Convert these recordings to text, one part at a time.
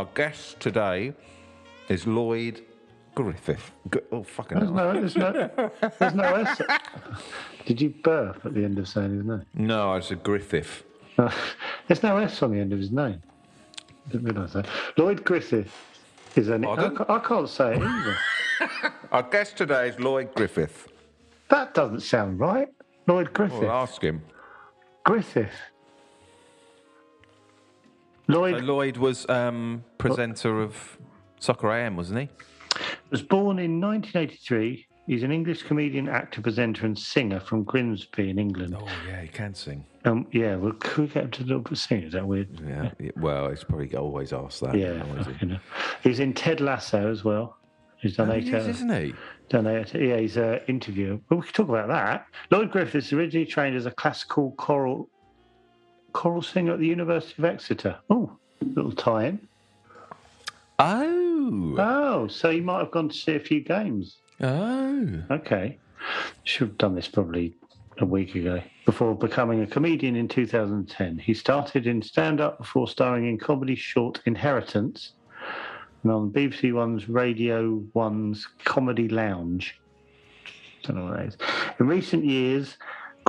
Our guest today is Lloyd Griffith. Oh, fucking There's hell. no, there's no, there's no S. Did you burp at the end of saying his name? No, I said Griffith. Uh, there's no S on the end of his name. Didn't realise that. Lloyd Griffith is an. I, I can't say it either. Our guest today is Lloyd Griffith. that doesn't sound right. Lloyd Griffith. Well, ask him. Griffith. So Lloyd Lloyd was um, presenter of Soccer AM, wasn't he? was born in 1983. He's an English comedian, actor, presenter, and singer from Grimsby in England. Oh, yeah, he can sing. Um, yeah, well, could we get him to look sing? Is that weird? Yeah. yeah, Well, he's probably always asked that. Yeah, now, he? He's in Ted Lasso as well. He's done Oh, eight he is, hours. isn't he? Done eight. Yeah, he's an interviewer. Well, we could talk about that. Lloyd Griffiths originally trained as a classical choral choral singer at the University of Exeter. Oh, little tie-in. Oh. Oh, so you might have gone to see a few games. Oh. Okay. Should have done this probably a week ago. Before becoming a comedian in 2010, he started in stand up before starring in comedy short Inheritance and on BBC One's Radio One's Comedy Lounge. I Don't know what that is. In recent years,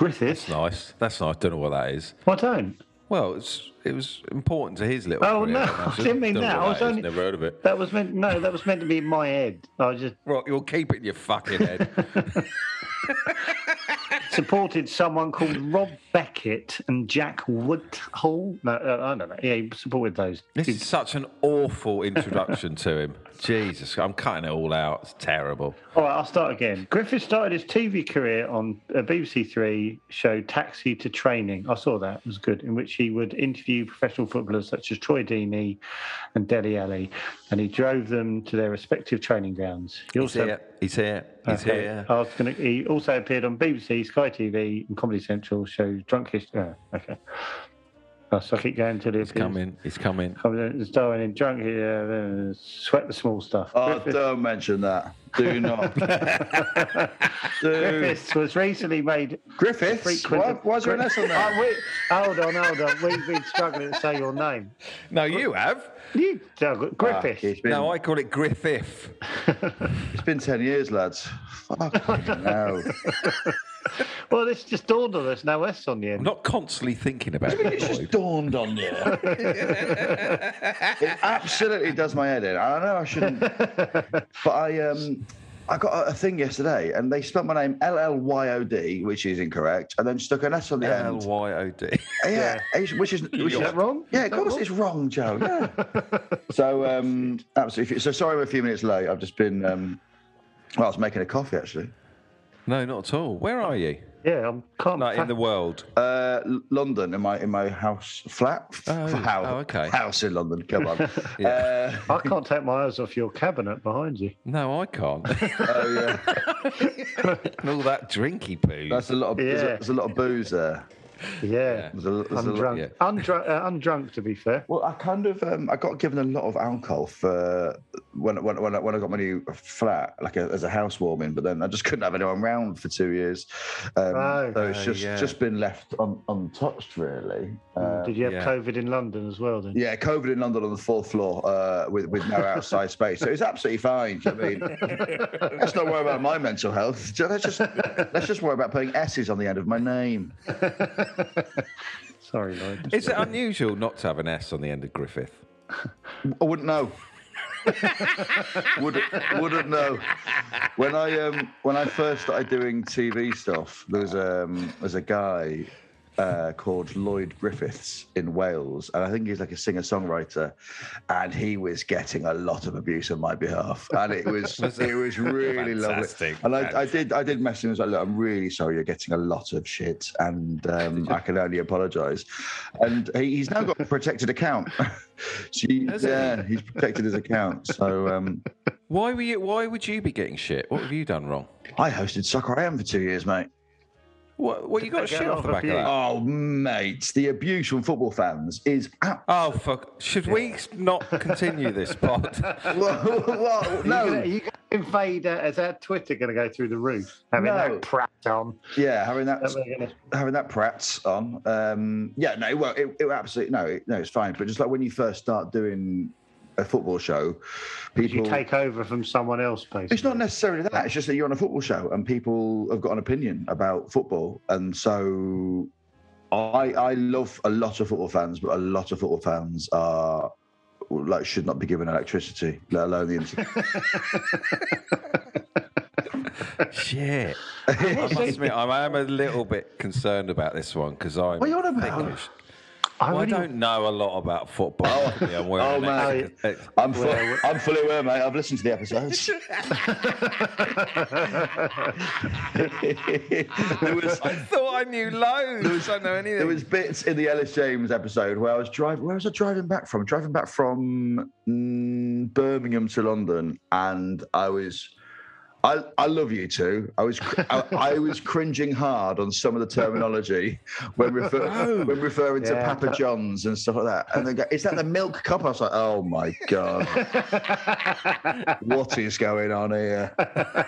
Griffiths. That's nice. That's nice. Don't know what that is. I don't. Well, it's, it was important to his little. Oh, career, no, I I didn't mean that. I was only- Never heard of it. That was meant. No, that was meant to be in my head. I was just Right, you'll keep it in your fucking head. supported someone called Rob Beckett and Jack Whitehall. No, uh, I don't know. Yeah, he supported those. this is such an awful introduction to him. Jesus, I'm cutting it all out. It's terrible. All right, I'll start again. Griffith started his TV career on a BBC Three show Taxi to Training. I saw that; it was good. In which he would interview professional footballers such as Troy Deeney and Dele Alli, and he drove them to their respective training grounds. He He's here. He's here. He's Okay. here. I was gonna. He also appeared on BBC, Sky TV, and Comedy Central show Drunk History. Oh, uh, okay. Oh, so I keep going till he He's appears. coming. He's coming. Coming, starring in Drunk. Here. Uh, sweat the small stuff. Oh, Griffith- don't mention that. Do not. Griffiths was recently made Griffiths? frequent- Why, why is there an S on Oh, there? wait, hold on, hold on. We've been struggling to say your name. No, you have. You, Doug, Ah, Griffiths. it's, been, No, I call it Griffith. it's been 10 years, lads. Fucking hell. Well, this just dawned on us. No S on the I'm end. not constantly thinking about it. It's just dawned on you. it absolutely does my head in. I know I shouldn't, but I um, I got a, a thing yesterday, and they spelled my name L L Y O D, which is incorrect, and then stuck an S on the L end. Y O D. Yeah, it's- which is which Is is that wrong? Yeah, of course wrong? it's wrong, Joe. Yeah. so um, absolutely. So sorry, we're a few minutes late. I've just been. Um, well, I was making a coffee actually. No, not at all. Where are you? Yeah, I'm can't. Like in the world. Uh, London in my in my house flat. Oh, house, oh, okay. House in London. Come on. Yeah. uh, I can't take my eyes off your cabinet behind you. No, I can't. oh yeah. and all that drinky poo. That's a lot of. There's, a, there's a lot of booze there. Yeah, There's a- there's a lot- undrunk, yeah. undrunk, uh, undrunk. To be fair, Well, I kind of um, I got given a lot of alcohol for when when when I, when I got my new flat, like a, as a housewarming. But then I just couldn't have anyone round for two years, um, Oh. so it's Oh, just yeah. just been left un, untouched, really. Um, did you have yeah. COVID in London as well? Then yeah, COVID in London on the fourth floor uh, with with no outside space, so it's absolutely fine. you know what I mean, let's not worry about my mental health. Let's just let's just worry about putting S's on the end of my name. Sorry, Lloyd. Is it unusual not to have an S on the end of Griffith? I wouldn't know. wouldn't, wouldn't know. When I um when I first started doing TV stuff, there was um there's a guy uh, called Lloyd Griffiths in Wales, and I think he's like a singer songwriter, and he was getting a lot of abuse on my behalf, and it was it was really lovely. Fantastic, And I. I did I did message him. I was like, look, I'm really sorry, you're getting a lot of shit, and um, I can only apologise. And he, he's now got a protected account. so he? yeah, he's protected his account. So um, Why were you? Why would you be getting shit? What have you done wrong? I hosted Soccer AM for two years, mate. What? What you got shit off the back of that? Oh, mate, the abuse from football fans is. Ab- Oh fuck! Should we not continue this pod? well, well, you no, gonna- Are you going to invade? Uh, is our Twitter going to go through the roof? Having No. that prat on. yeah, having that That gonna- having that Pratt's on. Um, yeah, no, well, it, it absolutely no, it, no, it's fine. But just like when you first start doing a football show, You people take over from someone else, basically. It's not necessarily that. It's just that you're on a football show and people have got an opinion about football, and so I I love a lot of football fans, but a lot of football fans are like should not be given electricity, let alone the internet. Shit. I must admit, I am a little bit concerned about this one because I'm. What are you on about? English. I Well, I don't know a lot about football. Could be I'm oh, an man. ex- I'm full, I'm fully aware, mate. I've listened to the episodes. there was I thought I knew loads. I don't know anything. There was bits in the Ellis James episode where I was driving. Where was I driving back from? Driving back from mm, Birmingham to London, and I was. I, I love you too. I was I, I was cringing hard on some of the terminology when refer, when referring to Yeah. Papa John's and stuff like that. And they go, "Is that the milk cup?" I was like, "Oh my god, what is going on here?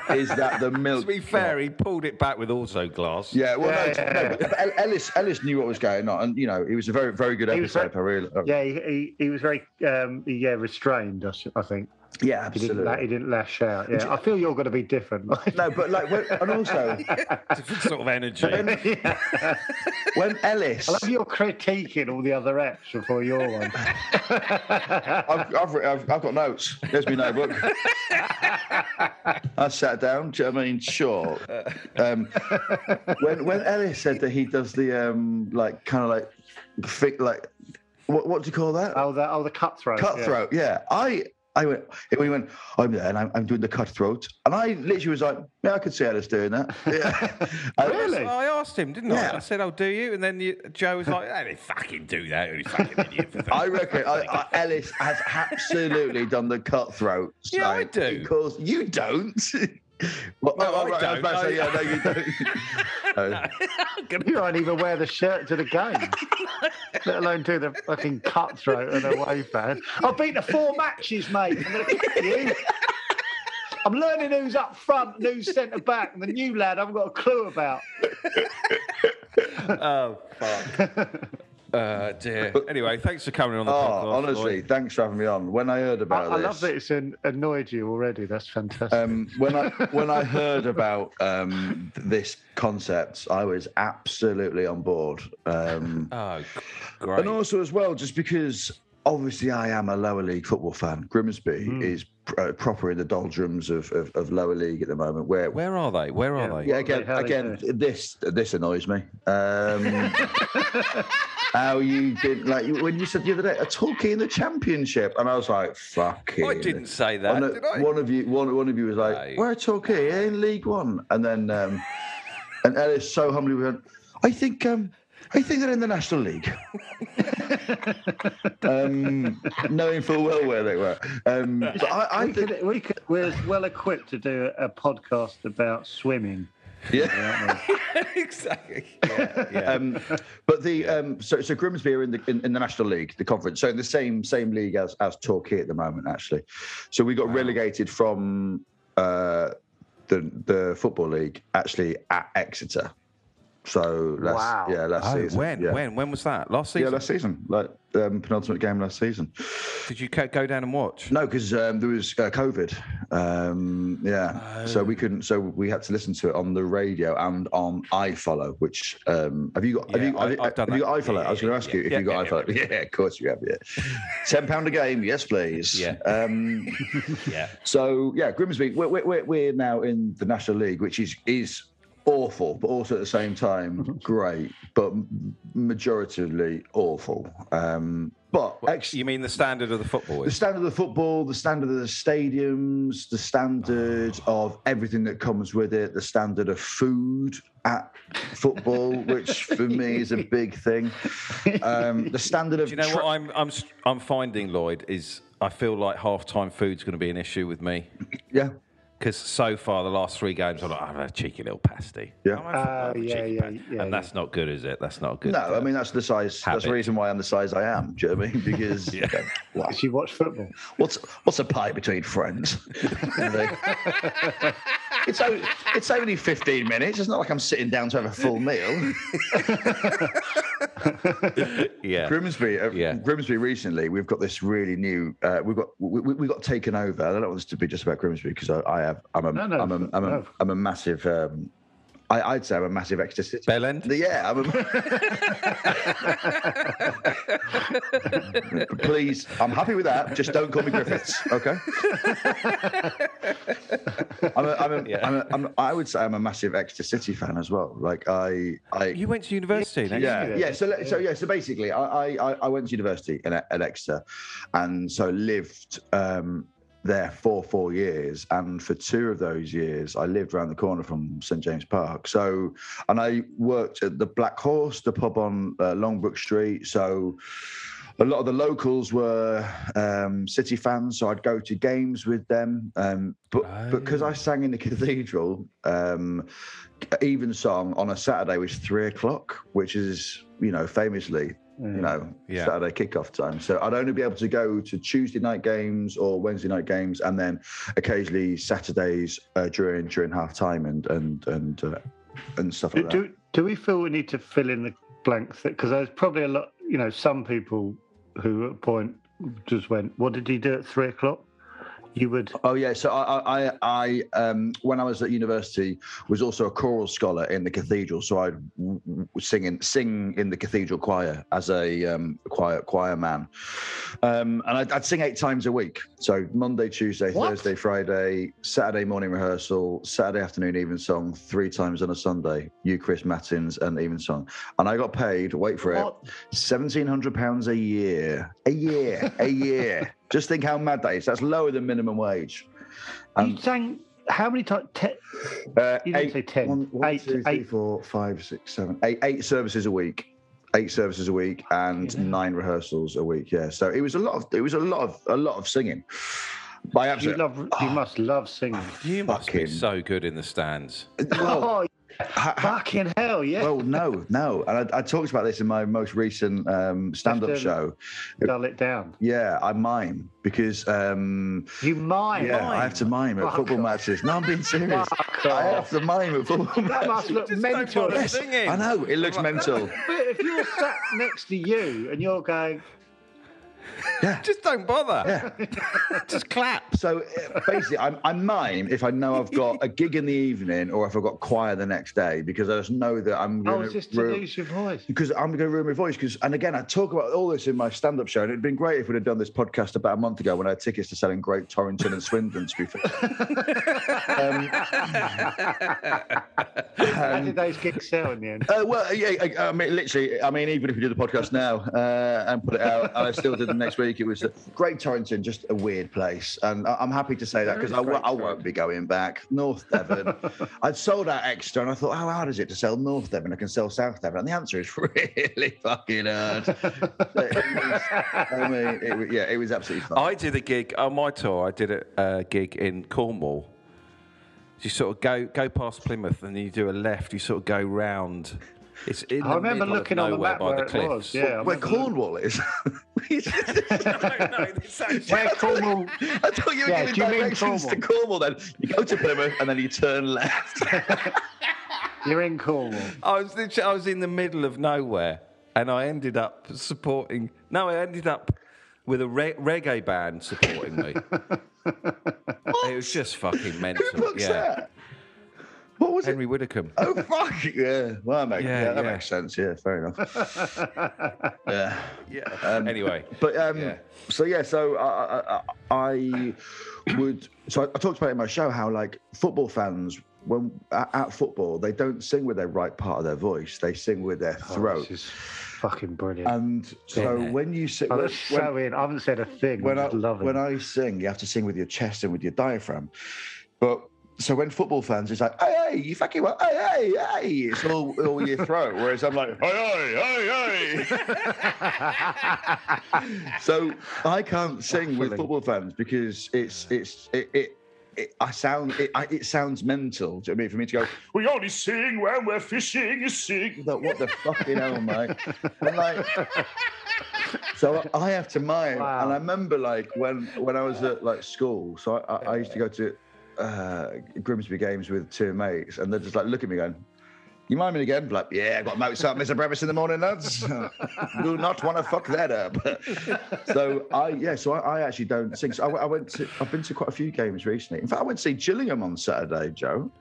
Is that the milk?" to be fair, he pulled it back with also glass. Yeah, well, no, Yeah, no, but Ellis Ellis knew what was going on, and you know, it was a very very good episode. very- I really, Yeah, he, he, he was very um, yeah restrained. I think yeah, he didn't, absolutely. he didn't lash out. Yeah, I feel you're going to be different. No, but like, when, and also Different sort of energy. when Ellis, I love your critiquing all the other acts before your one. I've, I've, I've, I've got notes. There's my notebook. I sat down. do you know what I mean, sure. Um, when when Ellis said that he does the um, like kind of like, fi- like, what what do you call that? oh, the oh the cutthroat. yeah. cutthroat. Yeah. I I went. He went. I'm there, and I'm, I'm doing the cutthroat, and I literally was like, yeah, I could see Ellis doing that. Yeah. I- Really? I asked him, didn't Yeah. I? I said, "Oh, do you?" And then you, Joe was like, "Hey, they fucking do that. You fucking idiot." I sake." reckon I, I, Ellis has absolutely done the cutthroat. Yeah, I do. Because you don't. Well, No, oh, I right, don't. was about to say, yeah, no, you don't. Oh. You won't even wear the shirt to the game, let alone do the fucking cutthroat and away fan. I've been to four matches, mate. I'm going to kick you. I'm learning who's up front, and who's centre back, and the new lad I haven't got a clue about. oh fuck. Uh, dear. Anyway, thanks for coming on the Oh, podcast. honestly, Lloyd. thanks for having me on. When I heard about I this, I love that it's an, annoyed you already. That's fantastic. um, when I when I heard about um, this concept, I was absolutely on board. Um, Oh, great. And also, as well, just because obviously I am a lower league football fan, Grimsby Hmm. is uh, proper in the doldrums of, of, of lower league at the moment. Where, Where are they? Where are they? yeah, again, they again, this this annoys me. Um, how you did like when you said the other day a Torquay in the championship, and I was like, "Fuck I didn't say that, One, of- did I? one of you, one, one of you was like, No. "Where Torquay eh, in League One?" And then, um, and Ellis so humbly went, "I think, um, I think they're in the National League." um, knowing full well where they were. Um, but I, I we think, could, we could, we're well equipped to do a podcast about swimming Yeah. exactly. Yeah, yeah. Um, but the um, so so Grimsby are in the in, in the National League, the conference. So in the same same league as as Torquay at the moment, actually. So we got relegated from uh, the the football league actually at Exeter. So last Wow. yeah last oh, season. when? Yeah. When? When was that? Last season. Yeah, last season, like um, penultimate game last season. Did you go down and watch? No, because um, there was uh, COVID. Um, yeah, so we couldn't. So we had to listen to it on the radio and on iFollow. Which um, have you got? have Yeah, you, I- have, you- I've done have you got iFollow? Yeah, I was going to ask yeah, you if yeah, you got yeah, iFollow. Yeah, of course you have. Yeah, ten pound a game. Yes, please. Yeah. Um, Yeah. so yeah, Grimsby. We're, we're, we're now in the National League, which is is awful, but also at the same time great, but majoritarily awful. Um, but ex- You mean the standard of the football? the standard of the football, the standard of the stadiums, the standard of everything that comes with it, the standard of food at football, which for me is a big thing. Um, the standard of Do you know tra- what I'm I'm s- I'm finding, Lloyd? Is I feel like half-time food's going to be an issue with me yeah. Because so far the last three games I'm like, I've had a cheeky little pasty. Yeah. Uh, yeah, yeah, pasty. yeah, and that's not good, is it? That's not good. No, uh, I mean that's the size. That's the reason why I'm the size I am. Do you know what I mean? Because Yeah. wow, Did you watch football? what's what's a pie between friends? it's only, it's only 15 minutes. It's not like I'm sitting down to have a full meal. yeah. Grimsby, uh, Yeah. Grimsby. Recently, we've got this really new. Uh, we've got we, we we got taken over. I don't want this to be just about Grimsby because I, I have. I'm a. No, no, am a. I'm a. no. I'm a massive. Um, I, I'd say I'm a massive Exeter City. Bell End? Yeah, I'm a. Please, I'm happy with that. Just don't call me Griffiths, okay? I'm a, I'm a, Yeah. I'm a, I'm a, I would say I'm a massive Exeter City fan as well. Like I, I, You went to university, no? yeah, Yeah. yeah. So, le- so yeah. So basically, I, I, I went to university in, at Exeter, and so lived um, there for four years. And for two of those years, I lived around the corner from St James Park. So, and I worked at the Black Horse, the pub on uh, Longbrook Street. So. A lot of the locals were um, City fans, so I'd go to games with them. Um, but because I sang in the cathedral, um, even song on a Saturday was three o'clock, which is you know famously you know Yeah. Saturday kickoff time. So I'd only be able to go to Tuesday night games or Wednesday night games, and then occasionally Saturdays uh, during during half time and and and uh, and stuff Do, like that. do, do we feel we need to fill in the blanks? Because there's probably a lot, you know, some people who at a point just went, What did he do at three o'clock? You would. Oh yeah, so I, I, I, um, when I was at university, was also a choral scholar in the cathedral. So I'd w- w- sing in, sing in the cathedral choir as a um, choir choir man, um, and I'd, I'd sing eight times a week. So Monday, Tuesday, What? Thursday, Friday, Saturday morning rehearsal, Saturday afternoon even song, three times on a Sunday, Eucharist matins and even song, and I got paid. Wait for it, seventeen hundred pounds a year, a year, a year. Just think how mad that is. That's lower than minimum wage. you Um, sang how many times? Te- uh, You didn't say 10. one- one, Eight- two, three, eight. four, five, six, seven, eight- eight services a week. Eight services a week and nine rehearsals a week. Yeah, so it was a lot of it was a lot of a lot of singing. But I you love. You must love singing. You must be Fucking- so good in the stands. oh, ha- ha- fucking hell! Yeah. well, no, no, and I, I talked about this in my most recent um, stand-up Have to- show. Dull it down. Yeah, I mime because um, You mime. yeah, I have to mime at Fuck football off. matches. No, I'm being serious. Fuck I off. have to mime at football matches. That must look mental. Yes. singing. I know it looks mental. But if you're sat next to you and you're going, Just don't bother. Yeah. Just clap. So uh, basically, I'm, I mime if I know I've got a gig in the evening or if I've got choir the next day because I just know that I'm "Oh, going it's just to lose your voice." because I'm going to ruin my voice. Because and again, I talk about all this in my stand-up show, and it'd been great if we'd have done this podcast about a month ago when I had tickets to selling Great Torrington and Swindon. To be fair, um, How did those gigs sell in the end? uh, well, yeah, I, I mean, literally, I mean, even if we do the podcast now uh, and put it out, I still did the next week, it was a Great Torrington, just a weird place, and I- I'm happy to say that because I won't be going back. North Devon, I'd sold out extra, and I thought, how hard is it to sell North Devon? I can sell South Devon, and the answer is really fucking hard. Was- I mean, it, yeah, it was absolutely fun. I did a gig on my tour. I did a, a gig in Cornwall. You sort of go go past Plymouth and then you do a left. You sort of go round. It's in I the remember looking on the map by where the it cliffs. was. Yeah, I Where Cornwall is. no, it's actually- Where Cornwall? I thought you were Yeah, giving do you mean directions to Cornwall. Then you go to Plymouth and then you turn left. You're in Cornwall. I was literally, I was in the middle of nowhere, and I ended up supporting. No, I ended up with a re- reggae band supporting me. it was just fucking mental. Who books yeah, that? What was it? Henry Widdicombe. Oh fuck yeah! Well, that makes, Yeah, yeah, that yeah. makes sense. Yeah, fair enough. yeah. Yeah. anyway, But um, Yeah. so yeah, so I, I, I would. So I, I talked about it in my show how like football fans when at, at football they don't sing with their right part of their voice; they sing with their Oh, throat. this is fucking brilliant. And so Yeah. when you sing, oh, when, so in. I haven't said a thing. when I I love when I sing, you have to sing with your chest and with your diaphragm. But so when football fans, it's like, hey, hey, you fucking well, hey, hey, hey. It's all all your throat. Whereas I'm like, hey, hey, hey, hey. so I can't sing with football fans because it's it's it. it it, I sound it, I, it sounds mental. Do you know what I mean for me to go? We only sing when we're fishing. You sing. Like, what the fucking hell, mate? And like, so I I have to mime, Wow. and I remember like when when I was at like school. So I, I, I used to go to uh, Grimsby games with two mates, and they're just like look at me going. You mind me again? Like, yeah, I got Mozart, Missa Brevis in the morning, lads. Do not want to fuck that up. so I, yeah, so I, I actually don't sing. So I, I went to, I've been to quite a few games recently. In fact, I went to see Gillingham on Saturday, Joe.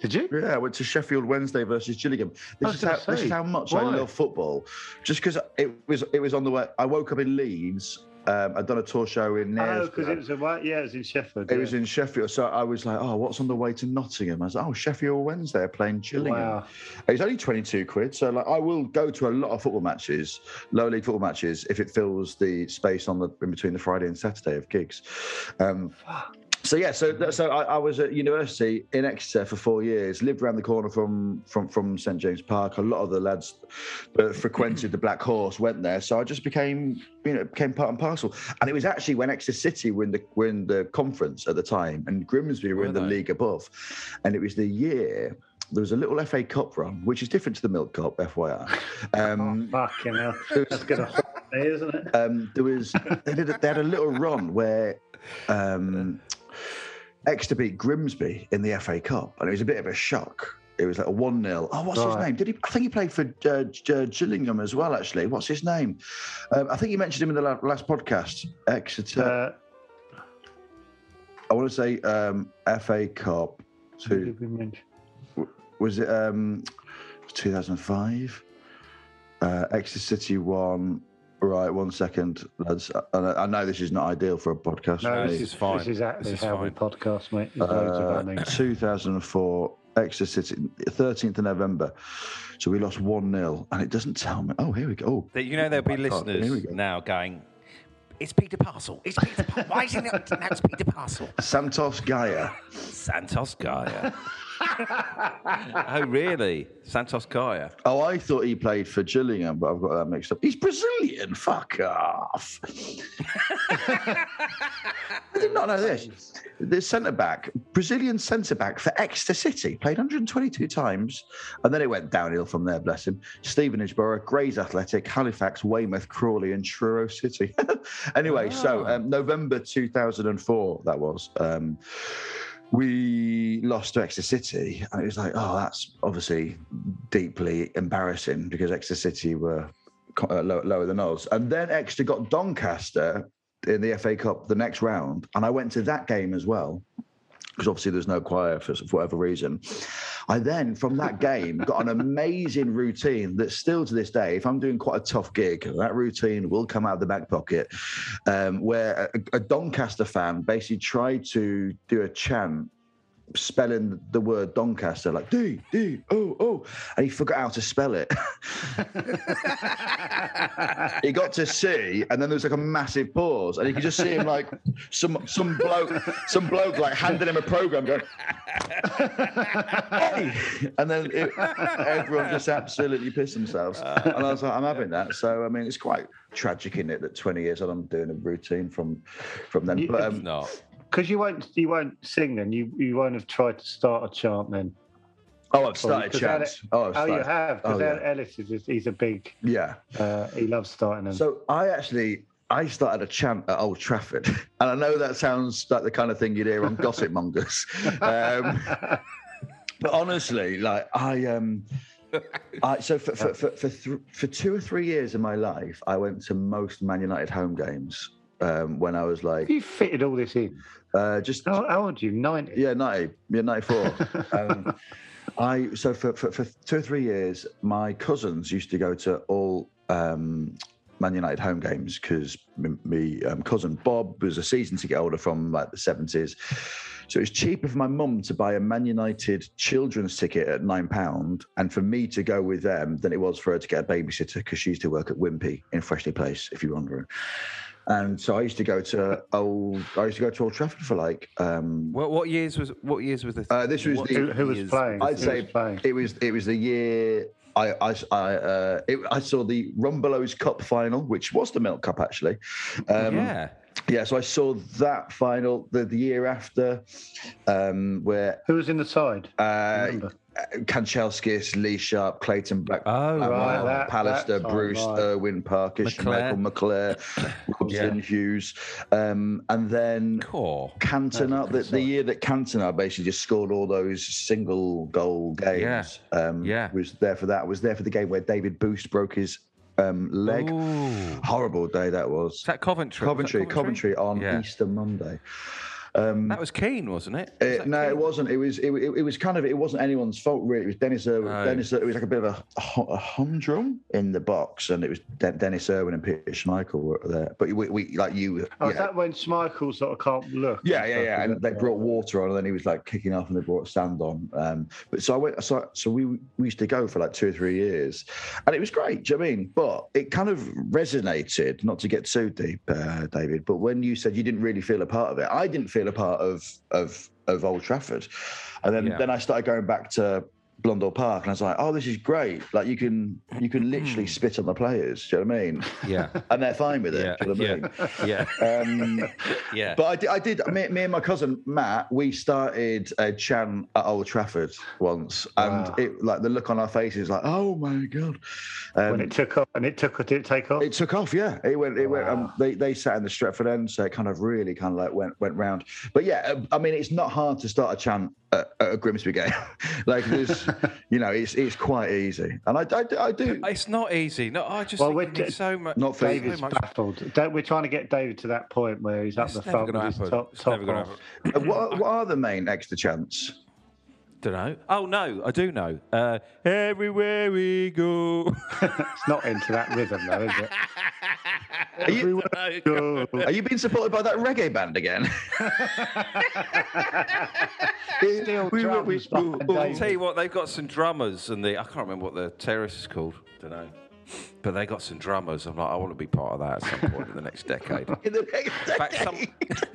Did you? Yeah, I went to Sheffield Wednesday versus Gillingham. This is how this is how much I love football. Just because it was it was on the way. I woke up in Leeds. Um, I'd done a tour show in Oh, because it was a what? Yeah, it was in Sheffield. It yeah. was in Sheffield, so I was like, "Oh, what's on the way to Nottingham?" I was like, "Oh, Sheffield Wednesday are playing Gillingham." Wow. It's only twenty-two quid, so like I will go to a lot of football matches, low league football matches, if it fills the space on the in between the Friday and Saturday of gigs. Um, so yeah, so so I, I was at university in Exeter for four years. Lived around the corner from from from St James Park. A lot of the lads that frequented the Black Horse went there, so I just became you know became part and parcel. And it was actually when Exeter City were in the were in the conference at the time, and Grimsby were, in the they? league above, and it was the year. There was a little FA Cup run, which is different to the Milk Cup, FYI. Um, Oh, fucking hell. That's going to isn't it? um, there was they did a, they had a little run where um, Exeter beat Grimsby in the FA Cup, and it was a bit of a shock. It was like a one 0 Oh, what's his name? Did he? I think he played for uh, G- uh, Gillingham as well. Actually, what's his name? Um, I think you mentioned him in the la- last podcast. Exeter. Uh, I want to say um, FA Cup. who Two, did we mention? was it um, 2005? Uh, Exeter City won. Right, one second, lads. I, I know this is not ideal for a podcast. No, No, this this is is fine. This is actually This is how we podcast, mate. There's loads Uh, 2004, Exeter City, 13th of November. So we lost 1 0, and it doesn't tell me. Oh, here we go. Oh, you know there'll be my here we listeners go. now going, "It's Peter Parcel. It's Peter. Pa- Why is it not now it's Peter Parcel? Santos Gaia. Santos Gaia." oh, really? Santos Gaia. Oh, I thought he played for Gillingham, but I've got that mixed up. He's Brazilian. Fuck off. I did not know this. The centre back, Brazilian centre back for Exeter City, played 122 times, and then it went downhill from there. Bless him. Stevenage Borough, Grays Athletic, Halifax, Weymouth, Crawley, and Truro City. anyway, so um, November 2004, that was. Um, we lost to Exeter City, and it was like, oh, that's obviously deeply embarrassing because Exeter City were uh, lower, lower than us. And then Exeter got Doncaster in the FA Cup the next round, and I went to that game as well because obviously there's no choir for, for whatever reason. I then, from that game, got an amazing routine that still to this day, if I'm doing quite a tough gig, that routine will come out of the back pocket. Um, where a, a Doncaster fan basically tried to do a chant spelling the word Doncaster like D D O O, and he forgot how to spell it. he got to C, and then there was like a massive pause, and you could just see him like some some bloke, some bloke like handing him a program, going, "Hey!" and then it, everyone just absolutely pissed themselves. And I was like, I'm having that. So I mean, it's quite tragic in it that 20 years on, I'm doing a routine from from then. But It's um, not. Because you won't you won't sing then you you won't have tried to start a chant then. Oh, I've started chants. Oh, oh, you have because Oh, yeah. Ellis is he's a big Yeah. uh, he loves starting them. So I actually I started a chant at Old Trafford, and I know that sounds like the kind of thing you'd hear on Gossip Mongers. Um, but honestly, like I um, I so for for for for, th- for two or three years of my life, I went to most Man United home games. Um, when I was like you fitted all this in. uh, just How, how old are you? Ninety. yeah, 90, yeah, 94. um, I so for, for, for two or three years, my cousins used to go to all um, Man United home games because me um, cousin Bob was a season ticket holder from like the seventies. So it was cheaper for my mum to buy a Man United children's ticket at nine pound, and for me to go with them than it was for her to get a babysitter because she used to work at Wimpy in Freshney Place, if you're wondering. And so I used to go to old. I used to go to Old Trafford for like um, What, what years was what years was the? Uh, this was what the- Who, who was playing? I'd Who say was playing? it was it was the year I I I, uh, it, I saw the Rumbelows Cup final, which was the Milk Cup actually. Um, yeah. yeah. So I saw that final the, the year after, um, where Who was in the side? uh, Remember? Kanchelskis, Lee Sharpe, Clayton Black, Oh, Blackmore, right, that- Pallister, that time, Bruce, right. Irwin, Parker, McClair. Schmeichel, McClair, Robson, Hughes, um, and then Core. Cantona, the, the year that Cantona basically just scored all those single goal games. Um, Yeah. Was there for that. Was there for the game where David Busst broke his um, leg. Ooh. Horrible day that was. Is that Coventry? Was that Coventry, Coventry on Yeah. Easter Monday. That was Keane, wasn't it? Was Uh, that no, Keane? it wasn't. It was. It, it, it was kind of. It wasn't anyone's fault really. It was Denis Irwin. No. Denis. It was like a bit of a, a, humdrum in the box, and it was De- Denis Irwin and Peter Schmeichel were there. But we, we like you. Oh, you is that when Schmeichel sort of can't look? yeah, yeah, stuff, yeah. And they brought water on, and then he was like kicking off, and they brought sand on. Um, but so I went. So, so we we used to go for like two or three years, and it was great. Do you know what I mean? But it kind of resonated. Not to get too deep, uh, David, but when you said you didn't really feel a part of it, I didn't feel a part of of of Old Trafford, and then Yeah. then I started going back to. Blundell Park, and I was like, "Oh, this is great! Like you can you can literally spit on the players. Do you know what I mean? Yeah. And they're fine with it. Yeah. Do you know what I Yeah. mean? Yeah. Um, Yeah. but I did, I did me, me and my cousin Matt, we started a chant at Old Trafford once, and Wow. it like the look on our faces, like, oh my god, um, when it took off, and it took, did it take off? it took off. Yeah, it went. It went. Um, they they sat in the Stretford end, so it kind of really kind of like went went round. But yeah, um, I mean, it's not hard to start a chant at, at a Grimsby game. like there's, you know, it's it's quite easy, and I I, I do. It's not easy. No, I just Well, think we're you need d- so much. Not for- so David's much. baffled. Don't- We're trying to get David to that point where he's up It's the never front going to with his happen. top, It's top never going to happen. Uh, what, what are the main extra chants? Don't know. Oh no, I do know. Uh, everywhere we go. It's not into that rhythm though, is it? Are you, are you being supported by that reggae band again? Steel We- we- we- behind we- I'll tell you what, they've got some drummers, and the I can't remember what the terrace is called. Don't know. But they got some drummers. I'm like, I want to be part of that at some point in the next decade. In the next In fact, some,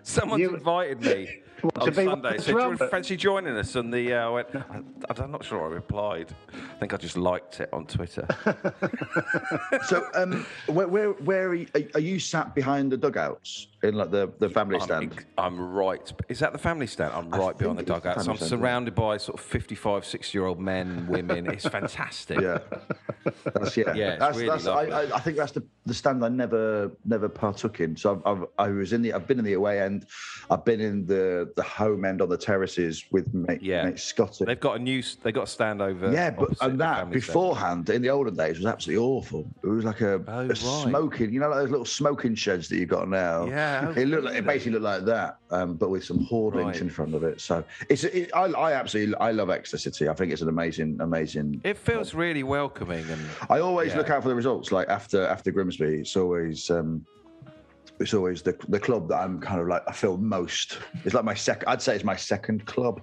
someone's You- invited me What, on to Sunday. So, do you fancy joining us? And the uh, I went, I, I'm not sure I replied. I think I just liked it on Twitter. So, um, where where, where are, you, are you sat behind the dugouts in like the, the family stand? I'm, I'm right. Is that the family stand? I'm I right behind the think it is the dugouts. I'm stand, yeah. surrounded by sort of 55, 60 year old men, women. It's fantastic. Yeah, that's yeah. Yeah, it's that's, really that's, I. I, I think that's the, the stand I never never partook in. So I've, I've I was in the I've been in the away end, I've been in the the home end on the terraces with mate, Yeah. mate Scotty. They've got a new. They got a stand over. yeah, but and that stand. beforehand in the olden days was absolutely awful. It was like a, Oh, a right. smoking, you know, like those little smoking sheds that you've got now. Yeah, it looked like it basically looked like that, um, but with some hoardings Right. in front of it. So it's it, I, I absolutely I love Exeter City. I think it's an amazing amazing It feels really welcoming and. I always Yeah. look out for the results. Like after after Grimsby, it's always um, it's always the the club that I'm kind of like I feel most. It's like my second. I'd say it's my second club.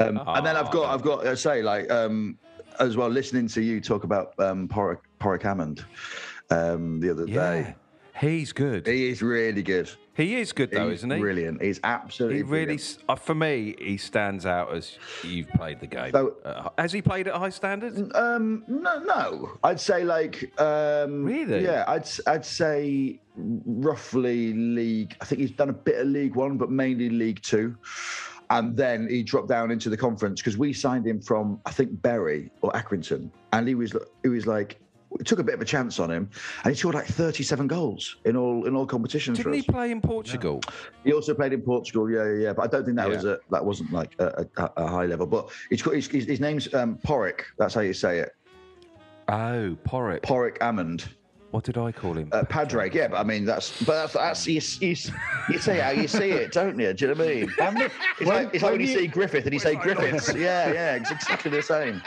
Um, and then I've Ah, got I've got to say like um, as well listening to you talk about um, Porrick, Porrick Hammond um, the other Yeah, day. he's good. He is really good. He is good though, He's isn't he? Brilliant. He's absolutely He really, brilliant. uh, for me, he stands out as you've played the game. So- uh, has he played at high standards? Um, no, no. I'd say like um, Really? Yeah, I'd I'd say roughly league. I think he's done a bit of League One, but mainly League Two. And then he dropped down into the conference because we signed him from I think Bury or Accrington, and he was he was like we took a bit of a chance on him, and he scored like 37 goals in all in all competitions Didn't he play in Portugal? He also played in Portugal, yeah, yeah, yeah. But I don't think that was a that wasn't like a, a, a high level. But he's got his, name's um, Porrick. That's how you say it. Oh, Porrick. Porrick Amond. What did I call him? Uh, Padraig, yeah, but I mean that's but that's that's you, you, you say how you see it, don't you? Do you know what I mean? It's like, it's like when you see Griffith and you say Griffiths. Yeah, yeah, it's exactly the same.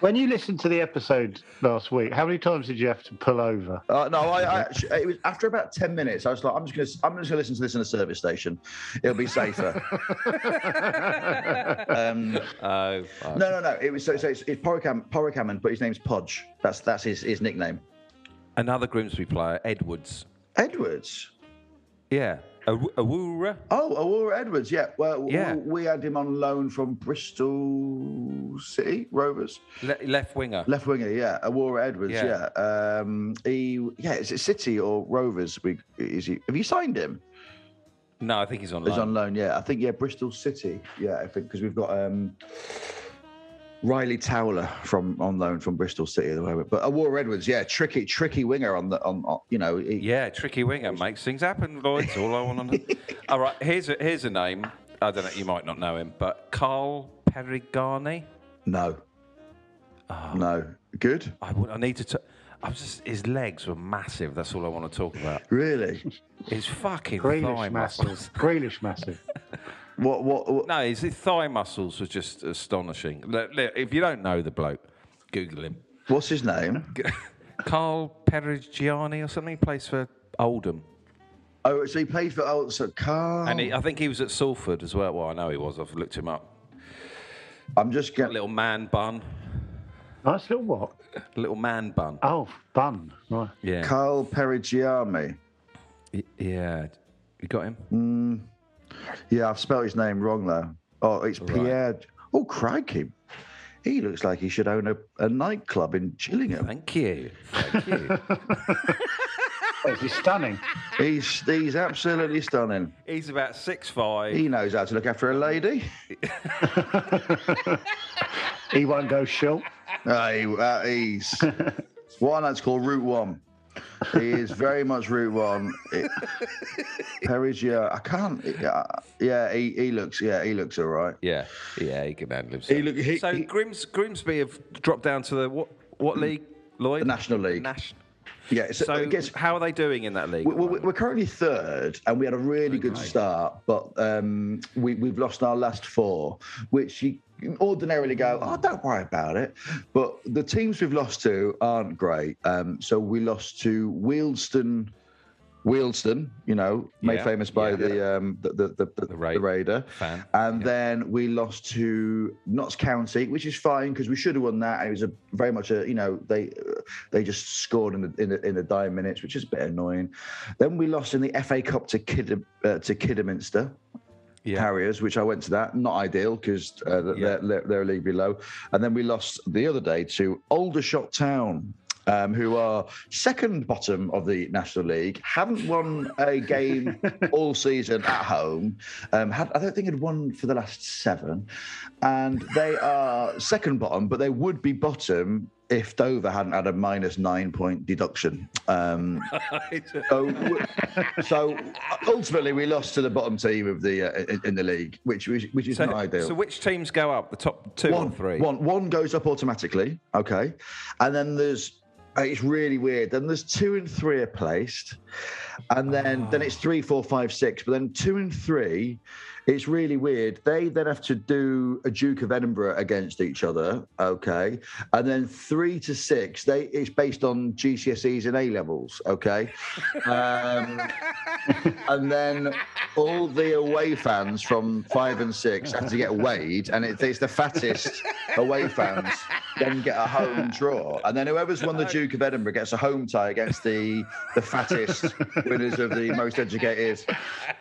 When you listened to the episode last week, how many times did you have to pull over? Uh, no, I, I it was after about ten minutes. I was like, I'm just gonna I'm just gonna listen to this in a service station. It'll be safer. um, oh, no, no, no. It was so, so it's, it's Porrick, Am- but his name's Podge. That's that's his, his nickname. Another Grimsby player, Edwards. Edwards. Yeah, Aw- Owura. Oh, Owura Edwards. Yeah. Well, Yeah. we had him on loan from Bristol City Rovers. Le- left winger. Left winger, yeah. Owura Edwards, Yeah. yeah. Um, he, yeah, is it City or Rovers? We, is he? Have you signed him? No, I think he's on He's loan. on loan, yeah. I think yeah, Bristol City, yeah. I think because we've got um, Ryley Towler from on loan from Bristol City at the moment. But uh, Owura Edwards, yeah, tricky, tricky winger on the on, on you know. He, Yeah, tricky winger makes things happen, Lloyd. All I want to know. all right, here's a, here's a name. I don't know. You might not know him, but Carl Piergianni. No. Oh. No. Good. I, would, I need to. T- I was just. His legs were massive. That's all I want to talk about. Really? His fucking thigh Grealish muscles. massive. Grealish massive. what, what? What? No, his, his thigh muscles were just astonishing. Look, look, if you don't know the bloke, Google him. What's his name? Carl Piergianni or something. He plays for Oldham, Oh, so he played for oh, so Carl. and he, I think he was at Salford as well. Well, I know he was. I've looked him up. I'm just A getting. little man bun. Nice little what? A little man bun. Oh, bun. Right. Yeah. Carl Perigiami. Y- Yeah. You got him? Mm. Yeah, I've spelled his name wrong though. Oh, it's Pierre. Oh, crikey. He looks like he should own a, a nightclub in Chillingham. Thank you. Thank you. Oh, he's stunning. He's he's absolutely stunning. He's about six five. He knows how to look after a lady. He won't go short. Uh, he, uh, he's what I like to call Route One. He is very much Route One. It, Perigia, I can't. Yeah, yeah, he, he looks. Yeah, he looks all right. Yeah, yeah, he can handle himself. He look- he- so he- Grims, Grimsby have dropped down to the what? What league, Lloyd? The National League. National. Yeah, so, So I guess how are they doing in that league? We- we- We're currently third, and we had a really good start, but um, we, we've lost our last four, which you ordinarily go, oh, don't worry about it. But the teams we've lost to aren't great. Um, so we lost to Wealdstone. Wealdstone, you know, made Yeah, famous by yeah. the, um, the, the, the, the, The Ra- the Raider. fan, And then we lost to Notts County, which is fine because we should have won that. And it was a very much a you know they they just scored in the in the, in the dying minutes, which is a bit annoying. Then we lost in the FA Cup to Kid uh, to Kidderminster. Yeah. Harriers, which I went to that, not ideal because uh, they're, Yeah. they're, they're a league below. And then we lost the other day to Aldershot Town, um, who are second bottom of the National League, haven't won a game all season at home. Um, had, I don't think had won for the last seven, and they are second bottom, but they would be bottom if Dover hadn't had a minus nine point deduction. Um, so, so ultimately, we lost to the bottom team of the uh, in, the league, which which, which is so, not ideal. so which teams go up? The top two one, or three? One, one goes up automatically. Okay, and then there's uh, it's really weird. Then there's two and three are placed, and then then it's three, four, five, six. But then two and three, it's really weird. They then have to do a Duke of Edinburgh against each other. Okay, and then three to six, they it's based on GCSEs and A levels. Okay, um, and then all the away fans from five and six have to get weighed, and it, it's the fattest away fans then get a home draw, and then whoever's won the Duke of Edinburgh gets a home tie against the the fattest winners of the most educated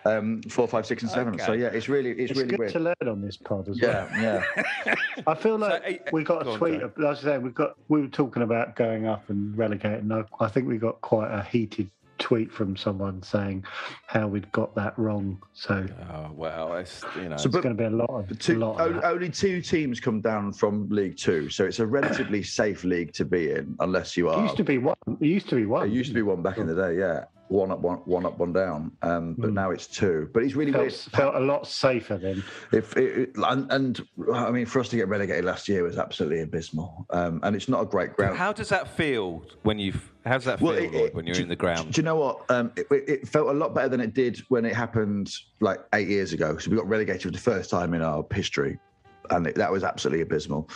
um, four, five, six, and seven. So yeah, it's really it's, It's really good weird. to learn on this pod as well. Yeah, yeah. I feel like eh, we got go a on, tweet. Joe. Like I say, we got we were talking about going up and relegating. I, I think we got quite a heated tweet from someone saying how we'd got that wrong. So Oh well, it's you know. So, it's going to be a lot of, two, lot of o- only two teams come down from League Two, so it's a relatively safe league to be in, unless you It are. used to be one. It used to be one. It used to be one back in the day, yeah. One up, one, one up, one down. Um, but now it's two. But it's really Felt, weird. felt a lot safer then. If it, it- and, and I mean, for us to get relegated last year was absolutely abysmal. Um, and it's not a great ground. How does that feel when you? How does that feel Well, it- Lloyd, when you're do- in the ground? Do you know what? Um, it, it felt a lot better than it did when it happened like eight years ago. So we got relegated for the first time in our history, and it, that was absolutely abysmal.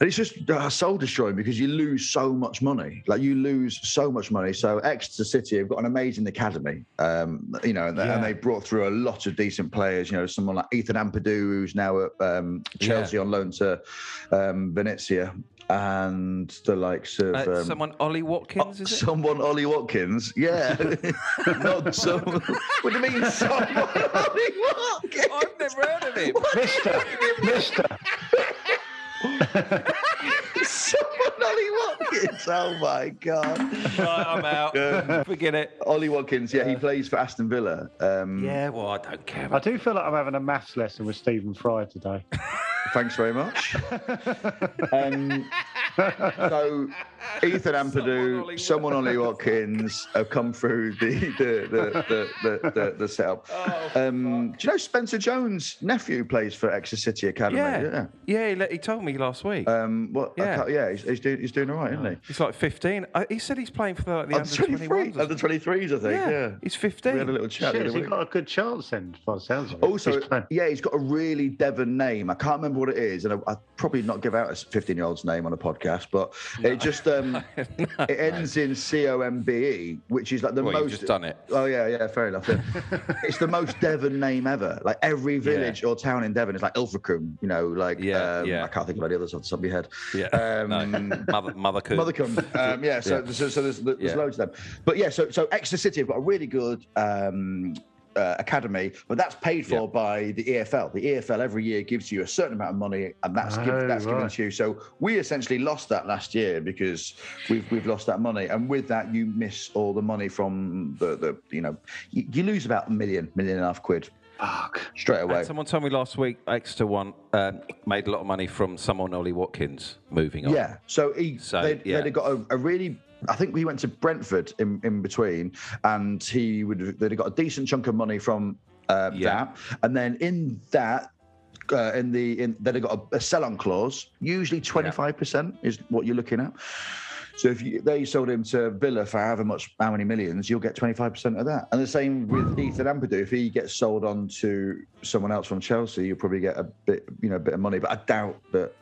And it's just uh, soul destroying because you lose so much money. Like you lose so much money. So Exeter City have got an amazing academy, um, you know, and, they- Yeah. and they brought through a lot of decent players. You know, someone like Ethan Ampadu, who's now at um, Chelsea on loan to um, Venezia, and the likes of Uh, um, someone Ollie Watkins, is it? Someone Ollie Watkins, yeah. Not some. What do you mean, someone Ollie Watkins? I've never heard of him. Mister, Mister. Someone Ollie Watkins. Oh my god. right, I'm out. Forget it. Ollie Watkins, yeah, he plays for Aston Villa. Um, Yeah, well, I don't care. I do feel like I'm having a maths lesson with Stephen Fry today. Thanks very much. um, so, Ethan Ampadu, Ollie someone Ollie Watkins have come through the the the the, the, the, the setup. Oh, um, do you know Spencer Jones' nephew plays for Exeter City Academy? yeah, yeah. he, he told me last week. Um, what? Yeah. can't- yeah, he's, he's doing he's doing all right, isn't he? he's like 15. Uh, he said he's playing for the, like, the Under under 23, 21s. under 23s, I think. yeah, Yeah, he's 15. we had a little chat. the Shit, has he week. got a good chance then, by the sounds of it? Also, He's yeah, he's got a really Devon name. I can't remember what it is, and I, I'd probably not give out a 15 year old's name on a podcast, but it just um, it ends in C O M B E, which is like the Well, most. just done it. Oh yeah, yeah, fair enough. it's the most Devon name ever. Like every village or town in Devon is like Ilfracombe, you know, like Yeah, um, yeah. I can't think of any others off the top of my head. Yeah. Um, no. Mother, mother. Mothercombe. Um, yeah, so, so, so there's, there's Yeah. loads of them. But yeah, so so Exeter City have got a really good um, uh, academy, but that's paid for Yeah. by the EFL. The EFL every year gives you a certain amount of money, and that's give, Oh, that's given to you. So we essentially lost that last year because we've we've lost that money, and with that you miss all the money from the the you know you, you lose about a million million and a half quid Fuck. straight away. And someone told me last week Exeter one um, made a lot of money from someone Ollie Watkins moving on. Yeah. So he So, they'd, yeah. they'd have got a, a really. I think we went to Brentford in, in between, and he would they'd have got a decent chunk of money from uh, Yeah. that, and then in that. Uh, in the in they'd got a, a sell-on clause. Usually, twenty-five percent is what you're looking at. So if you, they sold him to Villa for however much, how many millions, you'll get 25% of that. And the same with Ethan Ampadu. If he gets sold on to someone else from Chelsea, you'll probably get a bit, you know, a bit of money. But I doubt that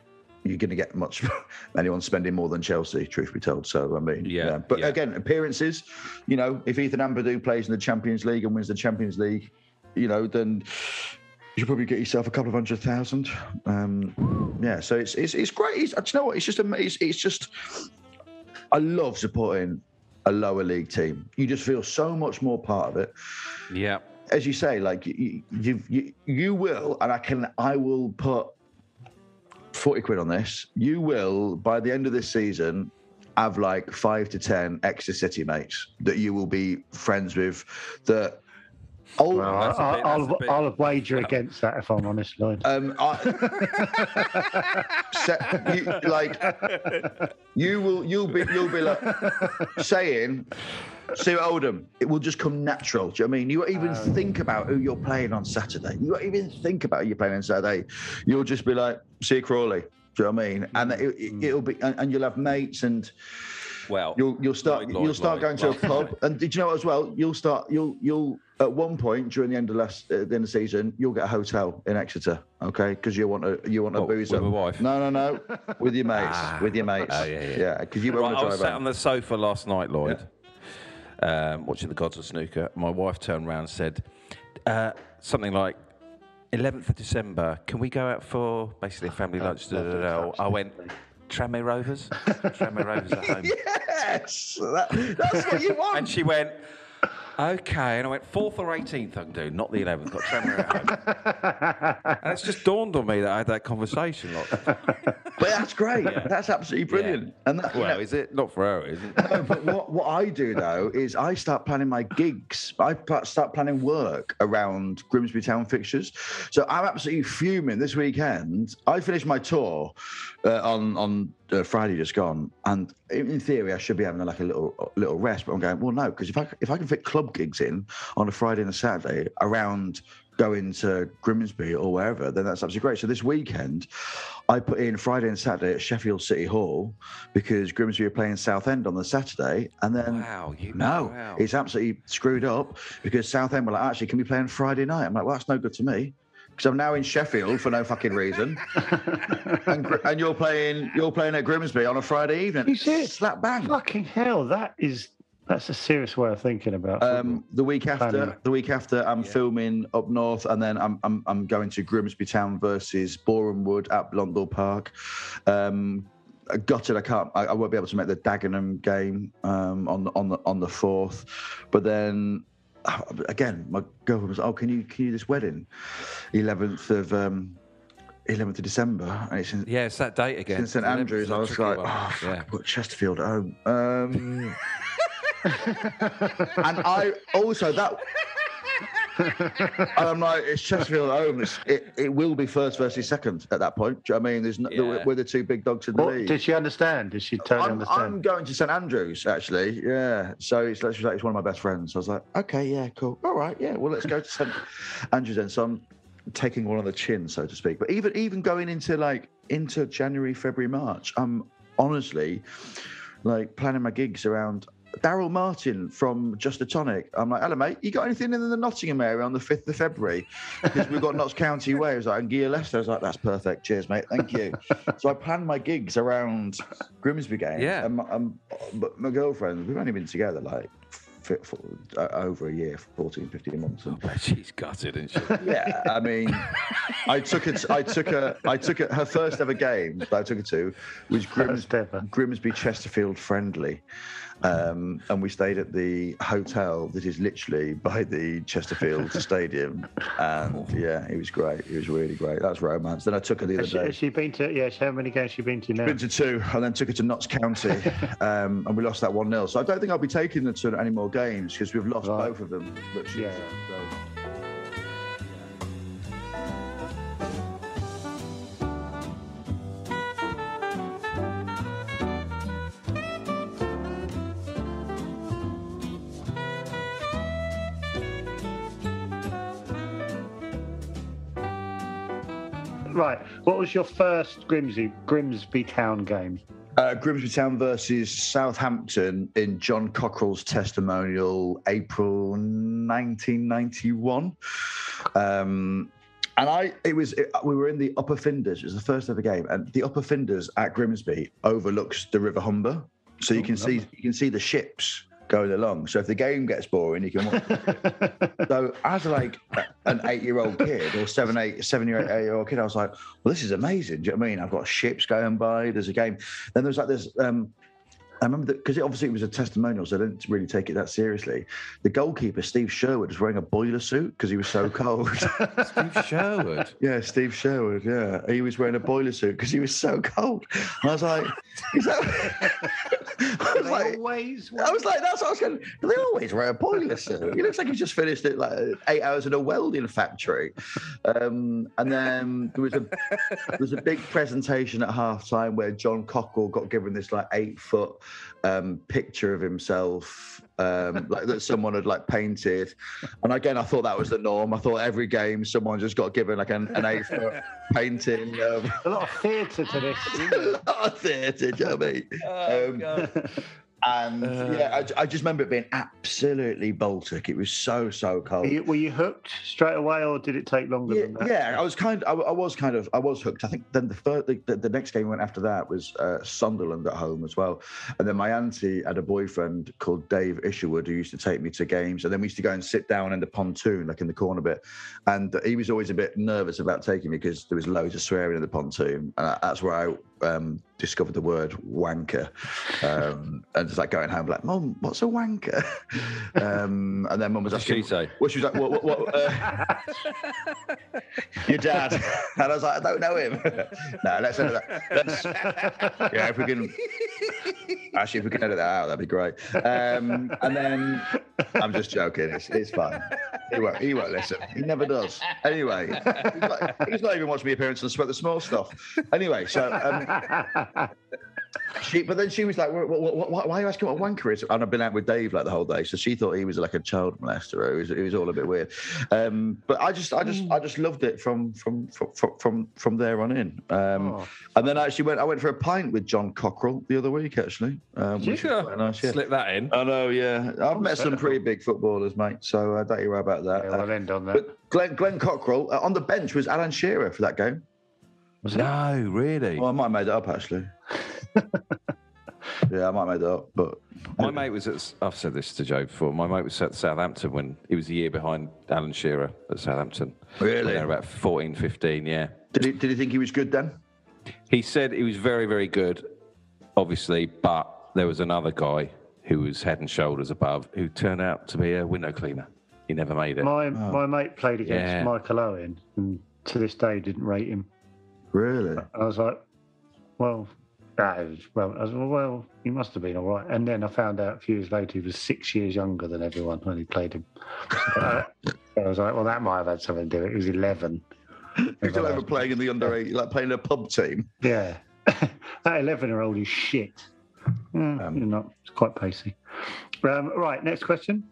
you're going to get much anyone spending more than Chelsea, truth be told. So I mean, Yeah, But yeah. again, appearances. You know, if Ethan Ampadu plays in the Champions League and wins the Champions League, you know, then you probably get yourself a couple of hundred thousand. Um, yeah, so it's it's, it's great. It's, do you know what? It's just amazing. It's just I love supporting a lower league team. You just feel so much more part of it. Yeah. As you say, like you, you, you, you will, and I can, I will put forty quid on this. You will by the end of this season have like five to ten extra city mates that you will be friends with. That oh, Well, That's a I, bit- I'll, that's a bit- I'll wager against that if I'm honest, Lloyd. Um, I, se- you, like you will, you'll be, you'll be like saying, "See at Oldham." It will just come natural. Do you know what I mean? You won't even think about who you're playing on Saturday. You won't even think about who you're playing on Saturday. You'll just be like, "See Crawley." Do you know what I mean? And it, it, it'll be, and, and you'll have mates and. Well, You'll you'll start Lloyd, Lloyd, you'll start Lloyd, going to a pub, and did you know as well? You'll start you'll you'll at one point during the end of last uh, the end of the season, you'll get a hotel in Exeter, okay? Because you want to you want to booze with them. a wife? No, no, no, with your mates, Ah. with your mates. Oh, yeah, yeah. yeah. Because you won't Right, want I was sat on the sofa last night, Lloyd, um, watching the Gods of Snooker. My wife turned around and said uh, something like, 11th of December, can we go out for basically a family lunch? Da, da, da. I went, Tranmere Rovers. Tranmere Rovers at home. Yes, that, that's what you want. And she went, okay. And I went, fourth or 18th I can do, not the 11th. Got Tranmere at home. and it's just dawned on me that I had that conversation. Like, but that's great. That's absolutely brilliant. And that, you well, know, is it? Not for her, is it? No, but what, what I do though is I start planning my gigs. I start planning work around Grimsby Town fixtures. So I'm absolutely fuming this weekend. I finished my tour uh, on on uh, Friday just gone, and in theory I should be having like a little little rest. But I'm going well, no, because if I if I can fit club gigs in on a Friday and a Saturday around going to Grimsby or wherever, then that's absolutely great. So this weekend, I put in Friday and Saturday at Sheffield City Hall because Grimsby are playing Southend on the Saturday, and then Wow, you no, wow. it's absolutely screwed up because Southend were like, actually, can we play on Friday night? I'm like, well, that's no good to me. Because I'm now in Sheffield for no fucking reason, and, and you're playing you're playing at Grimsby on a Friday evening. Is it? Slap bang. Fucking hell, that is that's a serious way of thinking about. Um, the week after, Planning. the week after, I'm filming up north, and then I'm I'm, I'm going to Grimsby Town versus Boreham Wood at Blundell Park. Um, I gutted, I can't, I, I won't be able to make the Dagenham game um, on the on the on the fourth, but then. Again, my girlfriend was, "Oh, can you can you do this wedding, 11th of um, 11th of December?" And it's in, Yeah, it's that date again. in St It's Andrews. I was like, one. "Oh, fuck, yeah. I've got Chesterfield at home." Um, and I also that. And I'm like, it's Chesterfield at home. It's, it, it will be first versus second at that point. Do you know what I mean? There's no, Yeah. we're the two big dogs in the What, league. did she understand? Did she totally I'm, understand? I'm going to St Andrews actually. Yeah. So it's literally like it's one of my best friends. I was like, okay, yeah, cool. All right, yeah. Well, let's go to St Andrews then. So I'm taking one on the chin, so to speak. But even even going into like into January, February, March, I'm honestly like planning my gigs around. Daryl Martin from Just a Tonic. I'm like, hello, mate. You got anything in the Nottingham area on the 5th of February? Because we've got Notts County Way. I was like, and Gia Leicester. I was like, that's perfect. Cheers, mate. Thank you. so I planned my gigs around Grimsby game. Yeah. And my, um, but my girlfriend, we've only been together like f- for, uh, over a year, 14, 15 months. And But she's gutted, isn't she? yeah, I mean, I took it. I took her. I took her. Her first ever game that I took her to was Grims, Grimsby Chesterfield friendly, um, and we stayed at the hotel that is literally by the Chesterfield Stadium, and yeah, it was great. It was really great. That's romance. Then I took her the other has, she, day. has she been to? Yeah, how many games she been to now? Been to two, and then took her to Notts County, um, and we lost that one 0 So I don't think I'll be taking her to any more games because we've lost Right. both of them. But she's, Yeah. so- Right. What was your first Grimsby Grimsby Town game? Uh, Grimsby Town versus Southampton in John Cockerill's testimonial, April 1991. Um, and I, it was, it, we were in the Upper Findus. It was the first ever game, and the Upper Findus at Grimsby overlooks the River Humber, so you can see you can see the ships going along. So if the game gets boring, you can. watch. so as like an eight-year-old kid or seven, eight, seven-year, eight-year-old kid, I was like, "Well, this is amazing." Do you know what I mean? I've got ships going by. There's a game. Then there's like this. Um, I remember that because it obviously it was a testimonial, so I didn't really take it that seriously. The goalkeeper, Steve Sherwood, was wearing a boiler suit because he was so cold. Steve Sherwood. yeah, Steve Sherwood. Yeah, he was wearing a boiler suit because he was so cold. And I was like, "Is that?" I was like, always. I was like, that's what I was going. Do they always wear a boiler suit? He looks like he's just finished it like eight hours in a welding factory. Um, and then there was a there was a big presentation at half time where John Cockerill got given this like eight foot um, picture of himself. Um, like that someone had like painted, and again, I thought that was the norm. I thought every game someone just got given like an, an eight foot painting. Um, a lot of theatre to this. a lot of theatre, do you know I mean? Oh, Um, and yeah, I, I just remember it being absolutely Baltic. It was so so cold. Were you, were you hooked straight away, or did it take longer Yeah, than that? yeah, I was kind. I, I was kind of. I was hooked. I think then the first, the, the, the next game we went after that was uh, Sunderland at home as well. And then my auntie had a boyfriend called Dave Isherwood who used to take me to games. And then we used to go and sit down in the pontoon, like in the corner bit. And he was always a bit nervous about taking me because there was loads of swearing in the pontoon. And that's where I um, discovered the word wanker, um, and just like going home like, mom what's a wanker?" Um, and then Mum was What did asking, she say? Well, she was like, "What? what, what uh, your dad?" And I was like, "I don't know him." no, let's edit that. Let's, yeah, if we can. Actually, if we can edit that out, that'd be great. Um, and then I'm just joking. It's, it's fine. He won't. He won't listen. He never does. Anyway, he's not, he's not even watched me appearance on Sweat the Small Stuff. Anyway, so um, she, but then she was like, "Wh- wh- wh- "Why are you asking what a wanker is?" And I've been out with Dave like the whole day, so she thought he was like a child molester. It was, it was all a bit weird. Um, but I just, I just, I just loved it from from from from from there on in. Um, Oh. And then I actually went. I went for a pint with John Cockerill the other week, actually. Um, was nice, yeah. Slip that in. I know, yeah. I've met some pretty big footballers, mate. So uh, don't you worry about that. Yeah, Uh, we'll end on that. but Glenn, Glenn Cockerill uh, on the bench was Alan Shearer for that game. No, really. Well, I might have made it up actually. yeah, I might have made it up, but My mate was at, I've said this to Joe before. My mate was at Southampton when he was a year behind Alan Shearer at Southampton. Really? They were about 14, 15, yeah. did he did he think he was good then? He said he was very, very good, obviously, but there was another guy who was head and shoulders above who turned out to be a window cleaner. He never made it. My oh. my mate played against Yeah. Michael Owen, and to this day didn't rate him. Really? And I was like, well, was- well, I was, well, well, he must have been all right. And then I found out a few years later he was six years younger than everyone when he played him. Uh, I was like, well, that might have had something to do with it. He was 11. He's still over playing in the under eight, like playing in a pub team. Yeah. that 11 year old is shit. Mm, Um, you're not. It's quite pacey. Um, right, next question.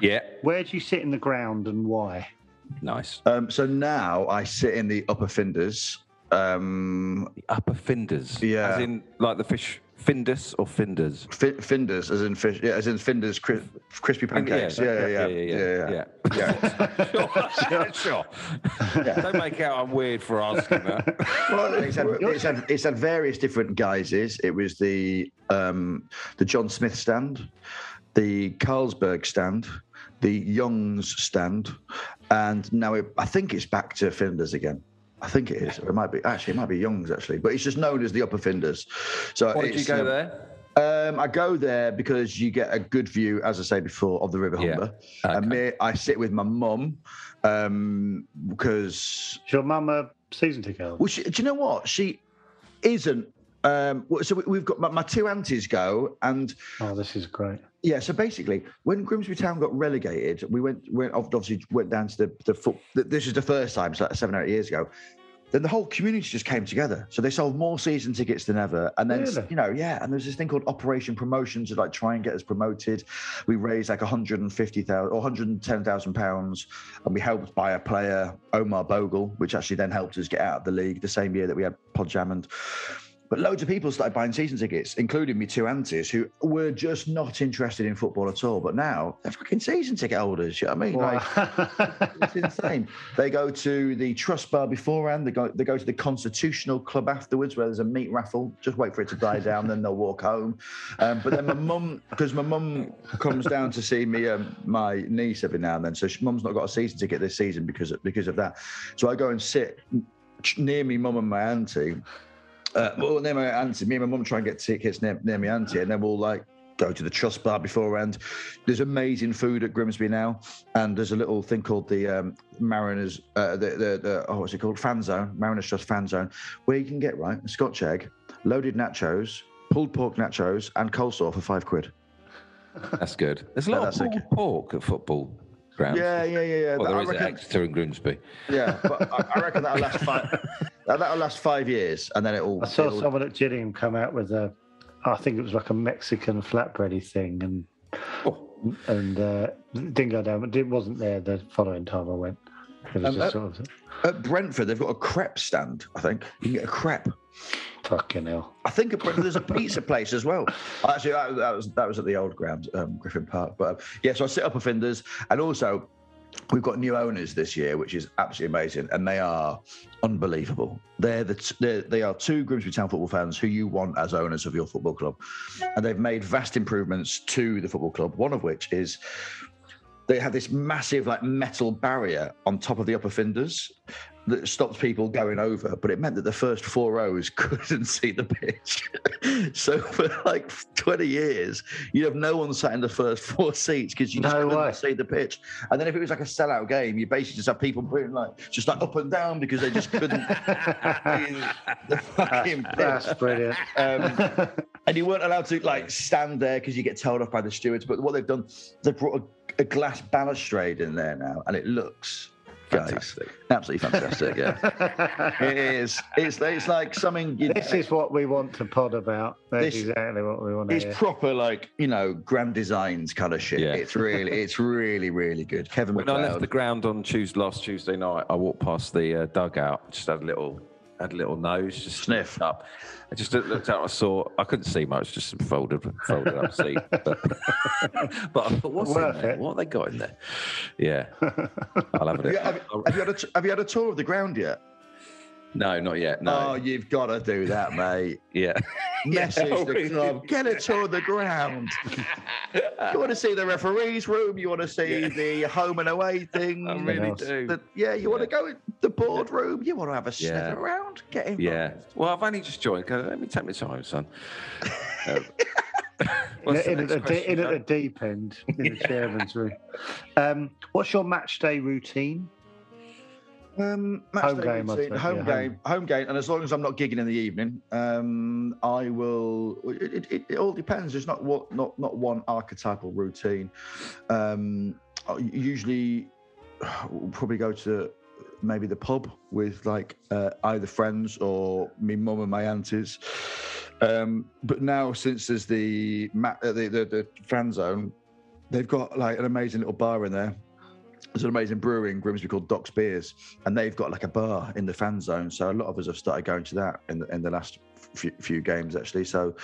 Yeah, Where do you sit in the ground and why? nice. Um, so now I sit in the upper Findus. Um, Upper Findus. Yeah. As in, like the fish, findus or finders? fi- Findus, as in fish, yeah, as in Findus, cri- crispy pancakes. Yeah, yeah, yeah, yeah, yeah. yeah. sure, sure. Don't make out I'm weird for asking that. Well, it's had, it's, had, it's had various different guises. It was the um, the John Smith stand, the Carlsberg stand, the Young's stand, and now it, I think it's back to Findus again. I think it is. Or it might be actually it might be Young's actually, but it's just known as the Upper Findus. So Why did you go um, there? Um, I go there because you get a good view, as I say before, of the River Yeah. Humber. And me, I sit with my mum um, because Is your mum a season ticket holder? well, she, do you know what? She isn't. Um, so we- we've got my, my two aunties go, and Oh, this is great. yeah. So basically, when Grimsby Town got relegated, we went went obviously went down to the the foot. This is the first time, so like seven or eight years ago. Then the whole community just came together. So they sold more season tickets than ever. And then, Really? you know, yeah. And there's this thing called Operation Promotion to like try and get us promoted. We raised like 150,000 or 110,000 pounds and we helped buy a player, Omar Bogle, which actually then helped us get out of the league the same year that we had Pod Hammond. But loads of people started buying season tickets, including me two aunties who were just not interested in football at all. But now they're fucking season ticket holders. You know what I mean? Like, it's insane. They go to the trust bar beforehand. They go they go to the constitutional club afterwards, where there's a meat raffle. Just wait for it to die down, then they'll walk home. Um, but then my mum, because my mum comes down to see me, um, my niece every now and then. So she, mum's not got a season ticket this season because of, because of that. So I go and sit near me, mum and my auntie. Uh, well, near my auntie, me and my mum try and get tickets near, near my auntie, and then we'll like go to the trust bar beforehand. There's amazing food at Grimsby now, and there's a little thing called the um, Mariners, uh, the, the the oh, what's it called? Fan zone, Mariners Trust fan zone, where you can get right a Scotch egg, loaded nachos, pulled pork nachos, and coleslaw for five quid. That's good. There's a lot Yeah, of pulled pork at football grounds. Yeah, yeah, yeah, yeah. Well, I there is at reckon- Exeter and Grimsby. yeah, but I, I reckon that'll last five. That'll last five years, and then it'll. I saw it'll- someone at Gillingham come out with a, I think it was like a Mexican flatbready thing, and Oh, and uh, didn't go down. But it wasn't there the following time I went. It was Um, just uh, sort of At Brentford, they've got a crepe stand. I think you can get a crepe. Fucking hell. I think there's a pizza place as well. Actually, that, that was that was at the old ground, um, Griffin Park. But um, yeah, so I sit up offenders, and also we've got new owners this year, which is absolutely amazing, and they are unbelievable. They're the t- they're, they are two Grimsby Town football fans who you want as owners of your football club, and they've made vast improvements to the football club. One of which is they have this massive like metal barrier on top of the upper Findus that stopped people going over, but it meant that the first four rows couldn't see the pitch. so for like 20 years, you'd have no one sat in the first four seats because you just No couldn't way. see the pitch. And then if it was like a sellout game, you basically just have people putting like just like up and down because they just couldn't see the fucking pitch. That's brilliant. Um, and you weren't allowed to like stand there because you get told off by the stewards. But what they've done, they've brought a, a glass balustrade in there now, and it looks guys, Fantastic. absolutely fantastic. Yeah, it is. It's it's like something. You, This is what we want to pod about. That's This- exactly what we want to it's hear. proper like you know grand designs kind of shit. Yeah. It's really it's really really good. Kevin When I left the ground on Tuesday, last Tuesday night, I walked past the uh, dugout, just had a little, had a little nose, just Sniff. looked up. I just looked out. I saw. I couldn't see much, just some folded, folded up seat. But, but I thought, what's Worth in there? it. What have they got in there? Yeah, I'll have have, you, it. have, have you had a t- have you had a tour of the ground yet? No, not yet. No. Oh, No. you've got to do that, mate. yeah. Message Oh, the really? club. Get a tour of the ground. you want to see the referees' room. You want to see the home and away thing. I really do. The- yeah, you want to go in the boardroom. You want to have a sniff Yeah. around. Get involved. Yeah. Well, I've only just joined. Let me take my time, son. Uh, In, what's in at the, de- question, in at the deep end, in the chairman's room. Um, what's your match day routine? Um, match Home day game, routine, home yeah, game, home. game, and as long as I'm not gigging in the evening, um, I will. It, it, it, it all depends. There's not what not not one archetypal routine. Um, usually, we'll probably go to maybe the pub with like uh, either friends or me mum and my aunties. Um, but now since there's the, ma- uh, the the the fan zone, they've got like an amazing little bar in there. There's an amazing brewery in Grimsby called Docks Beers, and they've got like a bar in the fan zone. So a lot of us have started going to that in the, in the last few, few games actually. So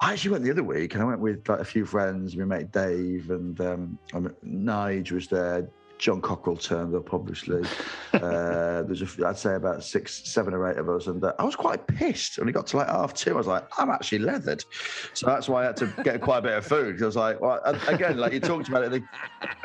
I actually went the other week, and I went with like a few friends. We met Dave and um, Nige was there. John Cockerill turned up, obviously. uh, there's, a I'd say, about six, seven or eight of us, and uh, I was quite pissed when it got to like half two. I was like, I'm actually leathered, so that's why I had to get quite a bit of food. I was like, well, again, like you talked about it, the,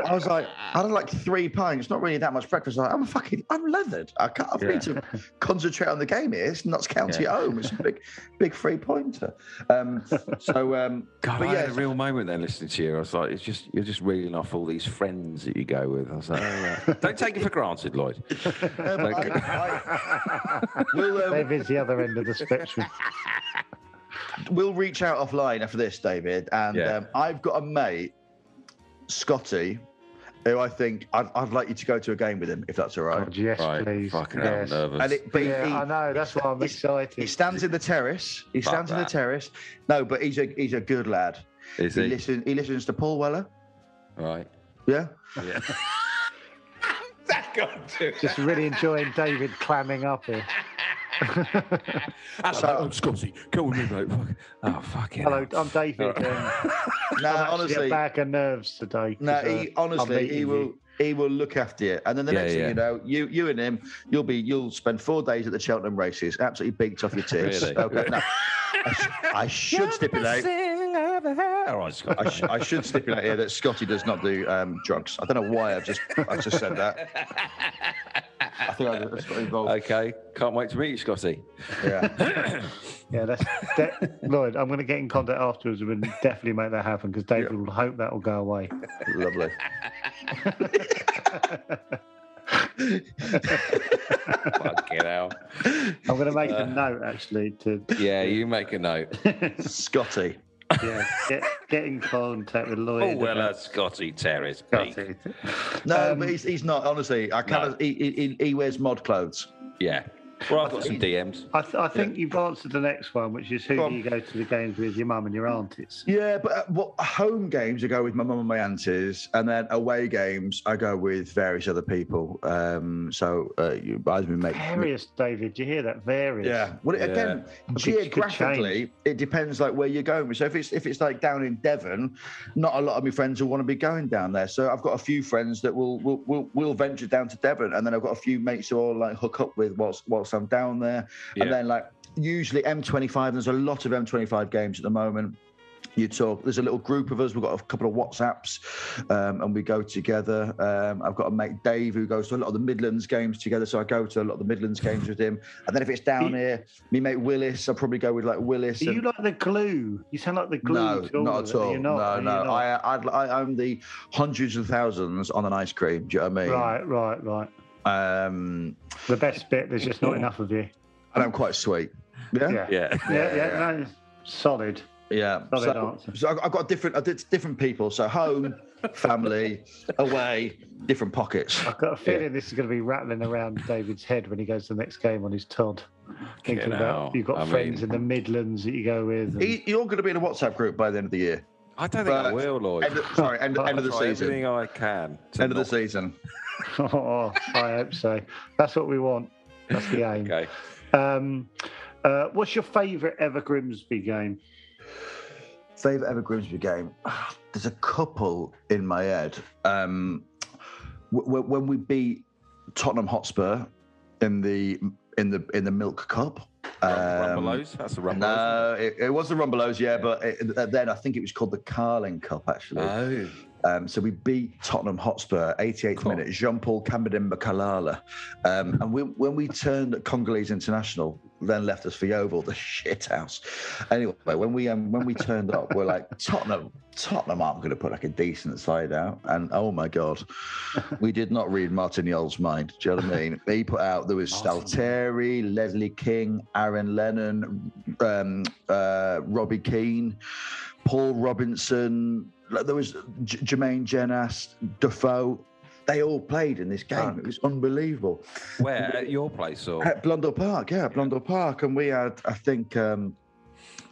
I was like, I had like three pints, not really that much breakfast. Like, I'm fucking, I'm leathered. I can't I need to concentrate on the game here. It's Notts County Yeah. at home. It's a big, big three pointer. Um, so, um, God, I yeah, had a real moment then listening to you. I was like, it's just you're just reeling off all these friends that you go with. I was like, oh, yeah. don't take it for granted, Lloyd. um, Like- I, I, we'll, um, David's the other end of the spectrum. we'll reach out offline after this, David. And Yeah. um, I've got a mate, Scotty, who I think I'd, I'd like you to go to a game with him, if that's all right. God, yes, Right, please. fucking hell, I'm nervous. And it, but Yeah, he- I know. That's why I'm excited. He stands in the terrace. He Fuck stands in the terrace. No, but he's a he's a good lad. Is He he? listen, he listens to Paul Weller. Right. Yeah. Yeah. that got to. Just really enjoying David clamming up here. Hello, I'm Scotty. Go with me, mate. Oh, Fuck. it. Hello. I'm David. Um, No, I'm actually honestly, a bag of nerves today. no, 'cause, uh, he I'm honestly he will you. he will look after you. And then the Yeah, next yeah. thing you know, you you and him, you'll be you'll spend four days at the Cheltenham races, absolutely beaked off your tits. Really? Okay, no, I, sh- I should stipulate. All right, Scott. I, sh- I should stipulate here that Scotty does not do um, drugs. I don't know why I've just I just said that. I think I just got involved. Okay, can't wait to meet you, Scotty. Yeah. Yeah, that's de- Lloyd. I'm going to get in contact afterwards and definitely make that happen because David Yeah. will hope that will go away. Lovely. Fuck Fucking hell. I'm going to make Uh, a note actually to Yeah, you make a note. Scotty. Yeah, get, get in contact with Lloyd. Oh, well, about uh, Scotty Terrace. Peak. Scotty. No, Um, but he's, he's not. Honestly, I kind of he, he, he wears mod clothes. Yeah. Well, I've got some DMs. I, th- I think you've answered the next one, which is who Go do you go to the games with, your mum and your aunties? Yeah, but uh, what home games I go with my mum and my aunties, and then away games I go with various other people. Um, so uh, you either make Various, David. Do you hear that? Various. Yeah. Well, it- again, Which geographically, it depends like where you're going. So if it's if it's like down in Devon, not a lot of my friends will want to be going down there. So I've got a few friends that will will will, will venture down to Devon, and then I've got a few mates who I'll like hook up with whilst whilst I'm down there. Yeah. And then like usually M25, there's a lot of M25 games at the moment. you talk. There's a little group of us. We've got a couple of WhatsApps, um, and we go together. Um, I've got a mate Dave who goes to a lot of the Midlands games together, so I go to a lot of the Midlands games with him. And then if it's down here, me mate Willis, I'll probably go with like Willis. Are and- you like the glue? You sound like the glue. no, all not at all. You're not, no, no. not? I, I I own the hundreds of thousands on an ice cream. Do you know what I mean? Right, right, right. Um, The best bit. There's just not enough of you. and I'm quite sweet. Yeah. Yeah, Yeah. yeah, yeah. No, solid. Yeah. Solid So, answer. so I've- I've got different, I did different people. So home, family, away, different pockets. I've got a feeling this is going to be rattling around David's head when he goes to the next game on his Todd. Thinking Fucking about you've got I friends mean- in the Midlands that you go with. and- He- You're going to be in a WhatsApp group by the end of the year. I don't think I will, Lloyd. End of, sorry, end, end of the I'll try season. Everything I can. End of the season. oh, I hope so. That's what we want. That's the aim. Okay. Um, uh, what's your favourite ever Grimsby game? Favorite ever Grimsby game? There's a couple in my head. Um, w- w- when we beat Tottenham Hotspur in the in the in the Milk Cup. Um, Rumbelows? That's the Rumbelows. No, it, it was the Rumbelows, yeah, but it, then I think it was called the Carling Cup actually. Oh. Um, so we beat Tottenham Hotspur, 88th Cool. minute, Jean Paul Kamudimba Kalala. Um, and we, when we turned at Congolese International, then left us for Yeovil, the shit house. Anyway, when we um, when we turned up, we're like, Tottenham, Tottenham aren't going to put like a decent side out. And oh my God, we did not read Martin Jol's mind. Do you know what I mean? He put out, there was Stalteri, Ledley King, Aaron Lennon, um, uh, Robbie Keane, Paul Robinson, like, there was J- Jermaine Jenas, Defoe. They all played in this game. It was unbelievable. Where? At your place or? At Blundell Park, yeah, Blundell Park. And we had, I think, um,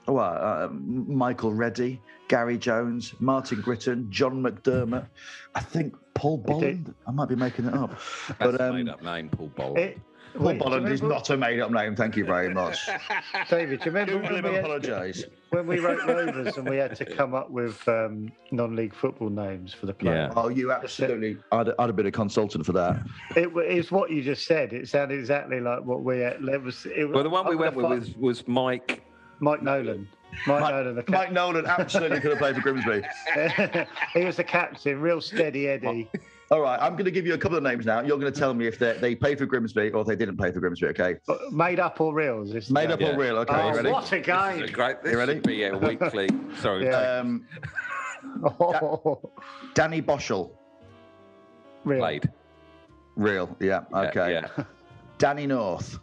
oh, uh, Michael Reddy, Gary Jones, Martin Gritton, John McDermott. I think Paul did. Bolland. I might be making it up. That's but a um, made up name, Paul Bolt. It, Paul wait, Bolland is not a made up name. Thank you very much. David, do you remember Do when him we, had, apologise. when we wrote Rovers and we had to come up with um, non-league football names for the players? Yeah. Oh, you absolutely. I'd, I'd have been a consultant for that. It it's what you just said. It sounded exactly like what we had. It was, it was, well, the one we I'm went with was, was Mike. Mike Nolan. Mike, Nolan, the Mike Nolan absolutely could have played for Grimsby. he was the captain, real steady Eddie. All right, I'm going to give you a couple of names now. You're going to tell me if they they played for Grimsby or if they didn't play for Grimsby. Okay, But Made up or real? Is this made up Yeah. or real? Okay, Oh, you ready? what a This is game! a great. This You ready? be a weekly. Sorry. Yeah. Um, Oh, Danny Boshell, real. Played. real. Yeah. Yeah, Okay. Yeah. Danny North,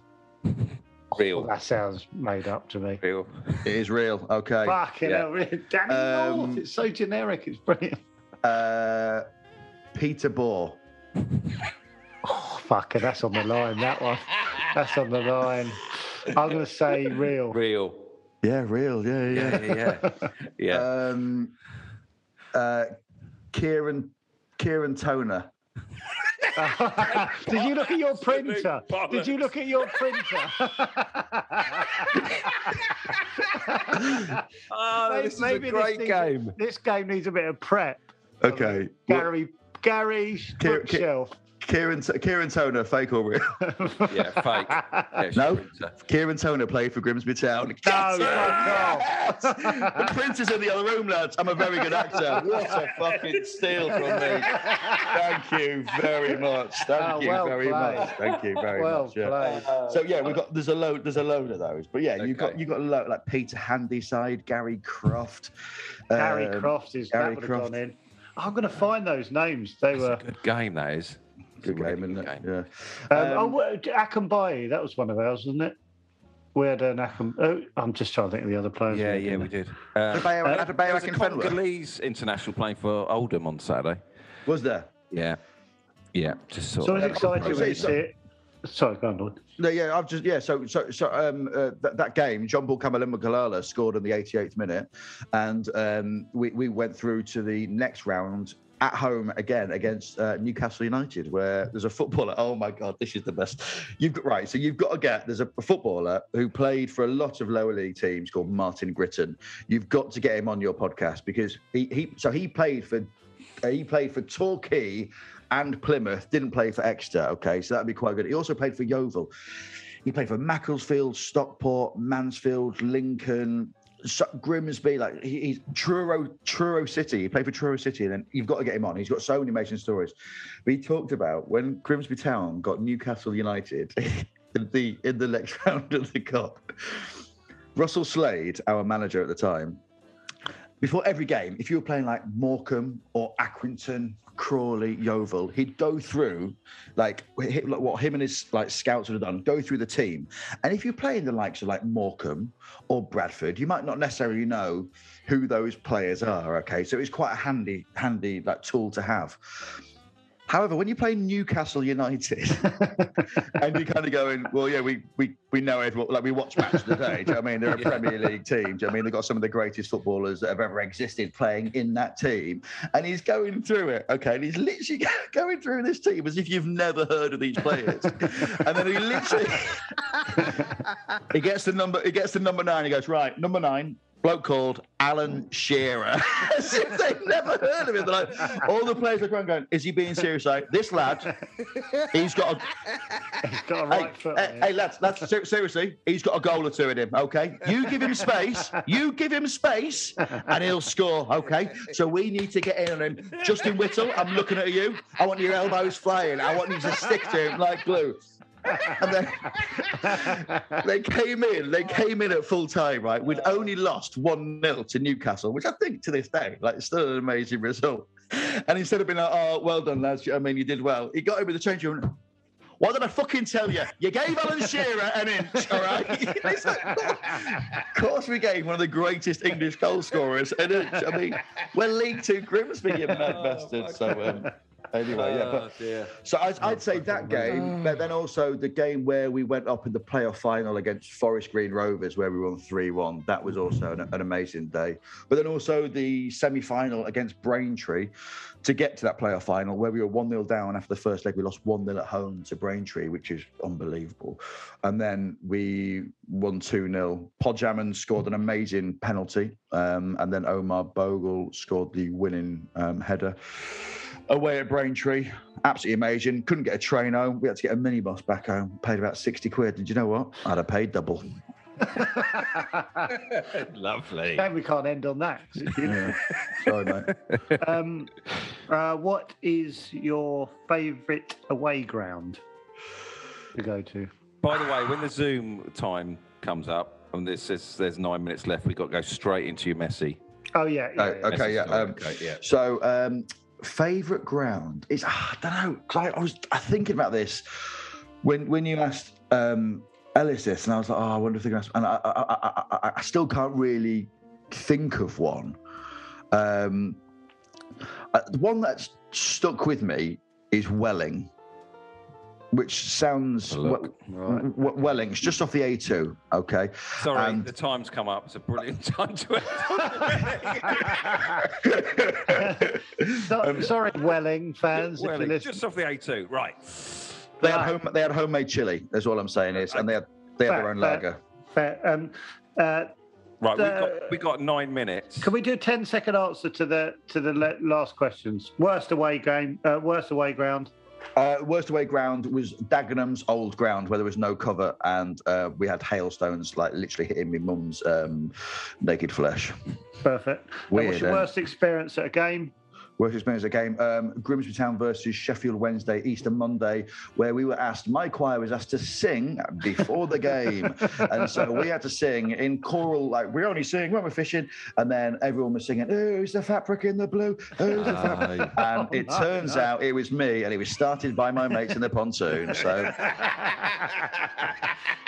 Real. That sounds made up to me. Real. it is real. Okay. Fucking Yeah. hell. Danny Um, North. It's so generic. It's brilliant. Uh, Peter Bore. Oh, fuck, that's on the line. That one. That's on the line. I'm going to say real. Real. Yeah, real. Yeah, yeah. Yeah. Yeah. Yeah. Um, uh, Kieran Ciaran Toner. Did you look at your printer? Did you look at your printer? oh, this is a Maybe great needs- game. This game needs a bit of prep. Okay. Well, Gary, Gary Ki- bookshelf. Kieran Ciaran Toner, fake or real? Yeah, fake. Yeah, No? sprinter. Ciaran Toner played for Grimsby Town. No, Yes! fuck off. the printer's in the other room, lads. I'm a very good actor. What a fucking steal from me. Thank you very much. Thank Oh, you well very played. much. Thank you very well much. Yeah. played. So yeah, we've got there's a load there's a load of those. But yeah, you've got you've got a load like Peter Handyside, Gary Croft. Gary um, Croft is Gary that would have Croft. gone in. I'm going to find those names. They It's were. a good game, that is. It's a Good really game, isn't good it? game. Yeah. Um, oh, Um, what- Akambaye, that was one of ours, wasn't it? We had an Akam. Oh, I'm just trying to think of the other players. Yeah, yeah, we did. Uh, Adebayo- uh, Adebayo was a Congolese international playing for Oldham on Saturday. Was there? Yeah. Yeah, just sort So I was of. excited when you see it. Sorry, go on, Lord. No, yeah, I've just yeah. So so so um uh, that, that game, John Paul Kamudimba Kalala scored in the 88th minute, and um we we went through to the next round at home again against uh, Newcastle United, where there's a footballer. Oh my God, this is the best. You've got right. So you've got to get. There's a, footballer who played for a lot of lower league teams called Martin Gritton. You've got to get him on your podcast because he he so he played for he played for Torquay and Plymouth. Didn't play for Exeter. Okay, so that'd be quite good. He also played for Yeovil. He played for Macclesfield, Stockport, Mansfield, Lincoln, Grimsby, like he, he's Truro, Truro City. He played for Truro City, and then you've got to get him on. He's got so many amazing stories. But he talked about when Grimsby Town got Newcastle United in the in the next round of the cup. Russell Slade, our manager at the time, before every game, if you were playing like Morecambe or Accrington, Crawley, Yeovil, he'd go through like what him and his like scouts would have done, go through the team. And if you're playing the likes of like Morecambe or Bradford, you might not necessarily know who those players are. Okay, so it's quite a handy, handy like tool to have. However, when you play Newcastle United, and you're kind of going, well, yeah, we we we know everyone, like we watch match of the day. Do you know I mean? They're a Premier League team. Do you know what I mean? They've got some of the greatest footballers that have ever existed playing in that team. And he's going through it, okay? And he's literally going through this team as if you've never heard of these players. and then he literally he gets the number, he gets the number nine, he goes, right, number nine, bloke called Alan mm. Shearer. As if they've never heard of him. They're like, all the players look around going, is he being serious? Like, this lad, he's got a He's got a Hey, right foot. hey, hey, lads, lads, seriously, he's got a goal or two in him, okay? You give him space, you give him space, and he'll score, okay? So we need to get in on him. Justin Whittle, I'm looking at you. I want your elbows flying. I want you to stick to him like glue. And then they came in, they came in at full time, right? We'd only lost 1 0 to Newcastle, which I think to this day, like, it's still an amazing result. And instead of being like, oh, well done, lads, I mean, you did well, he got him in the change room. What did I fucking tell you? You gave Alan Shearer an inch, all right? It's like, of course, we gave one of the greatest English goal scorers an inch. I mean, we're League Two Grimsby, you mad bastard. So, um, anyway, yeah. But, Oh, so I'd, I'd say that game, but then also the game where we went up in the playoff final against Forest Green Rovers, where we won 3 1. That was also an, an amazing day. But then also the semi final against Braintree to get to that playoff final, where we were 1 0 down after the first leg. We lost 1 0 at home to Braintree, which is unbelievable. And then we won 2 0. Podjamin scored an amazing penalty. Um, and then Omar Bogle scored the winning um, header away at Braintree. Absolutely amazing. Couldn't get a train home. We had to get a minibus back home. Paid about 60 quid. Did you know what? I'd have paid double. Lovely. And we can't end on that. Yeah. Sorry, mate. um, uh, what is your favourite away ground to go to? By the way, when the Zoom time comes up and this says there's nine minutes left, we've got to go straight into your messy. Oh yeah, yeah, Oh, yeah. okay, yeah. Um, okay, yeah. So, um, favorite ground is I don't know. 'cause I, I was thinking about this when when you asked um, Ellis this, and I was like, oh, I wonder if they're going to. And I, I, I, I, I still can't really think of one. Um, uh, the one that's stuck with me is Welling, which sounds Have a look. we- we- Welling. It's just off the A2. Okay. Sorry, And- the time's come up. It's a brilliant time to end. So- sorry, Welling fans, if Well, you listen. just off the A2. Right. They had home. They had homemade chili. That's all I'm saying is, and they had they had their own fair. lager. Fair. Um, uh, Right, we've got, we got nine minutes. can we do a 10 second answer to the to the le- last questions? Worst away game, uh, worst away ground. Uh, worst away ground was Dagenham's old ground where there was no cover and uh, we had hailstones like literally hitting my mum's um, naked flesh. Perfect. And Weird, what's your eh? worst experience at a game? Worst experience of the game, um, Grimsby Town versus Sheffield Wednesday, Easter Monday, where we were asked, my choir was asked to sing before the game. and so we had to sing in choral, like we only sing when we're fishing. And then everyone was singing, Who's the fat prick in the blue? Who's the fat prick? And it Oh, turns no. out it was me, and it was started by my mates in the pontoon. So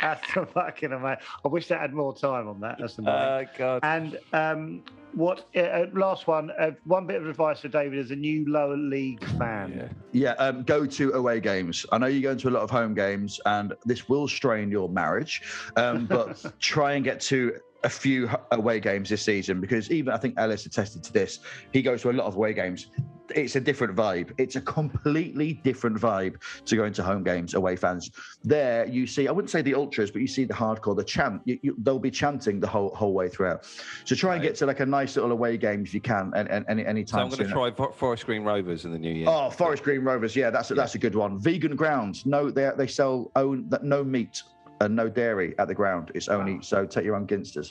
That's the fucking amazing. I wish that had more time on that. That's annoying. Uh, God. and um, what? Uh, uh, last one. Uh, one bit of advice for David as a new lower league fan. Yeah. Yeah, um, go to away games. I know you go into a lot of home games, and this will strain your marriage, um, but try and get to a few away games this season because even I think Ellis attested to this. He goes to a lot of away games. It's a different vibe. It's a completely different vibe to going to home games, away fans. There, you see, I wouldn't say the ultras, but you see the hardcore, the chant. You, you, they'll be chanting the whole whole way throughout. So try and Right. get to like a nice little away game if you can, and, and any any So time I'm going to try For- Forest Green Rovers in the new year. Oh, Forest Green Rovers. Yeah, that's a, that's a good one. Vegan grounds. No, they they sell own that no meat and no dairy at the ground. It's only so take your own ginsters.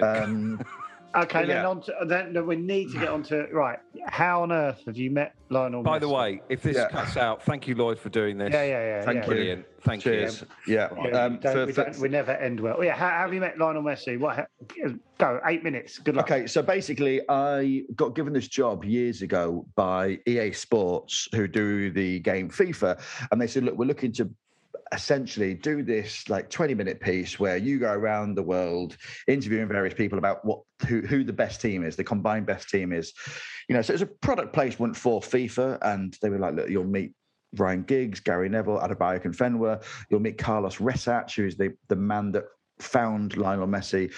Um, Okay, then Yeah. on to, then we need to get on to right. How on earth have you met Lionel? By the way, if this Yeah. cuts out, thank you, Lloyd, for doing this. yeah, yeah, yeah. Thank yeah. you. Brilliant. Thank cheers. Yeah. Yeah, we, Um, don't, for- we, for- we never end well. Yeah, how, how have you met Lionel Messi? What? ha- Go eight minutes. Good luck. Okay, so basically, I got given this job years ago by EA Sports, who do the game FIFA, and they said, "Look, we're looking to essentially do this like 20 minute piece where you go around the world interviewing various people about what who, who the best team is the combined best team is you know so it's a product placement for fifa and they were like look you'll meet Ryan Giggs, Gary Neville, Adebayo Akinfenwa. You'll meet Carles Rexach, who is the, the man that found Lionel Messi.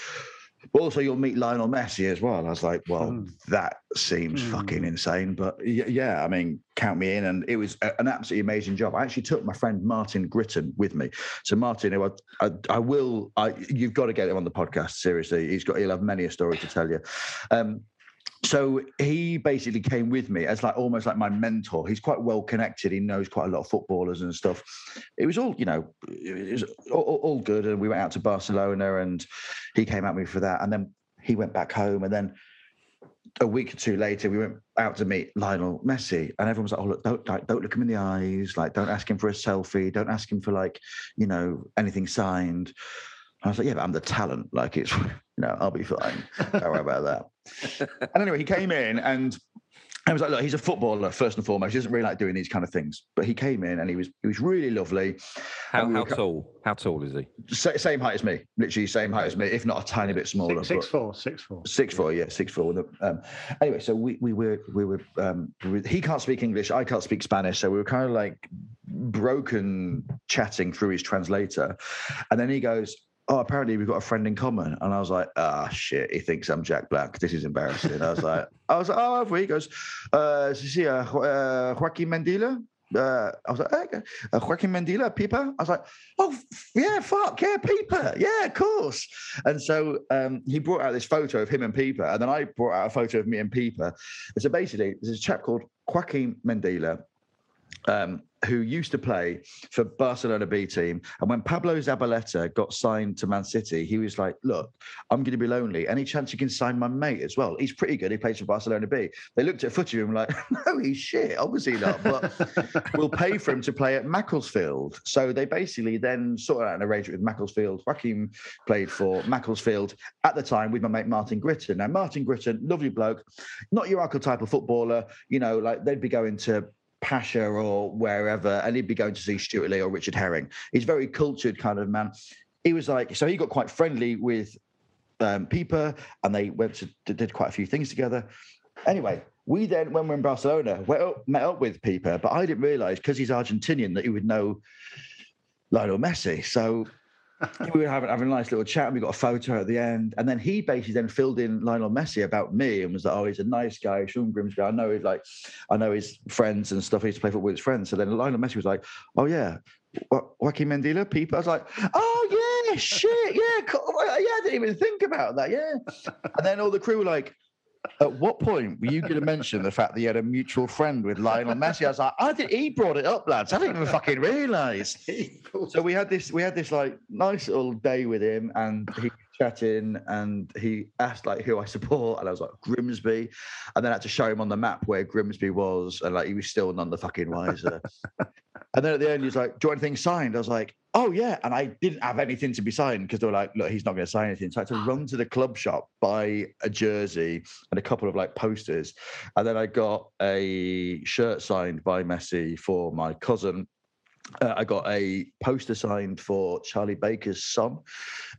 But also, you'll meet Lionel Messi as well. I was like, well, Hmm. that seems Hmm. fucking insane. But yeah, I mean, count me in. And it was an absolutely amazing job. I actually took my friend Martin Gritton with me. So Martin, who I, I, I will, I, you've got to get him on the podcast. Seriously, he's got, he'll have many a story to tell you. Um, so he basically came with me as like almost like my mentor. He's quite well connected. He knows quite a lot of footballers and stuff. It was all, you know, it was all, all- good. And we went out to Barcelona, and he came at me for that. And then he went back home, and then a week or two later, we went out to meet Lionel Messi, and everyone was like, "Oh, look, don't like, don't look him in the eyes. Like, don't ask him for a selfie. Don't ask him for like, you know, anything signed." I was like, "Yeah, but I'm the talent. Like, it's, you know, I'll be fine. Don't worry about that." and anyway, he came in and I was like, look, he's a footballer first and foremost. He doesn't really like doing these kind of things. But he came in and he was he was really lovely. How, we how were co- tall? How tall is he? Sa- same height as me, literally same height as me, if not a tiny bit smaller. Six, six but- four, six four. Six four, yeah, six four. Um, anyway, so we we were we were, um, we were- he can't speak English, I can't speak Spanish, so we were kind of like broken chatting through his translator, and then he goes, "Oh, apparently we've got a friend in common," and I was like, "Ah, shit, he thinks I'm Jack Black. This is embarrassing." I was like, "I was like, oh, have we?" He goes, "Uh, sí, uh, uh, Joaquin Mendila." Uh, I was like, okay. uh, Joaquin Mendila, Pipa. I was like, oh, f- yeah, fuck, yeah, Pipa, yeah, of course. And so um, he brought out this photo of him and Pipa, and then I brought out a photo of me and Pipa. And so basically, there's a chap called Joaquin Mendila, um, who used to play for Barcelona B team. And when Pablo Zabaleta got signed to Man City, he was like, Look, I'm going to be lonely. Any chance you can sign my mate as well? He's pretty good. He plays for Barcelona B. They looked at footage of him like, No, he's shit. Obviously not. But we'll pay for him to play at Macclesfield. So they basically then sorted out an arrangement with Macclesfield. Joaquin played for Macclesfield at the time with my mate Martin Gritton. Now, Martin Gritton, lovely bloke, not your archetypal footballer. You know, like they'd be going to Pacha or wherever, and he'd be going to see Stewart Lee or Richard Herring. He's very cultured kind of man. He was like, so he got quite friendly with um, Peeper, and they went to did quite a few things together. Anyway, we then, when we we're in Barcelona, up, met up with Peeper, but I didn't realize because he's Argentinian that he would know Lionel Messi. So we were having, having a nice little chat and we got a photo at the end. And then he basically then filled in Lionel Messi about me and was like, oh, he's a nice guy, Sean Grimsby. I know he's like, I know his friends and stuff. He used to play football with his friends. So then Lionel Messi was like, oh, yeah. Joaquin Mendila, Peeper. I was like, oh, yeah, shit, yeah, yeah, I didn't even think about that, yeah. And then all the crew were like, at what point were you going to mention the fact that you had a mutual friend with Lionel Messi? I was like, I did. He brought it up, lads. I didn't even fucking realise. So we had this, we had this like nice little day with him, and he chatting, and he asked like who I support, and I was like Grimsby, and then I had to show him on the map where Grimsby was, and like he was still none the fucking wiser. and then at the end, he was like, "Do you want anything signed?" I was like, "Oh yeah," and I didn't have anything to be signed because they were like, "Look, he's not going to sign anything." So I had to run to the club shop, buy a jersey and a couple of like posters, and then I got a shirt signed by Messi for my cousin. Uh, I got a poster signed for Charlie Baker's son,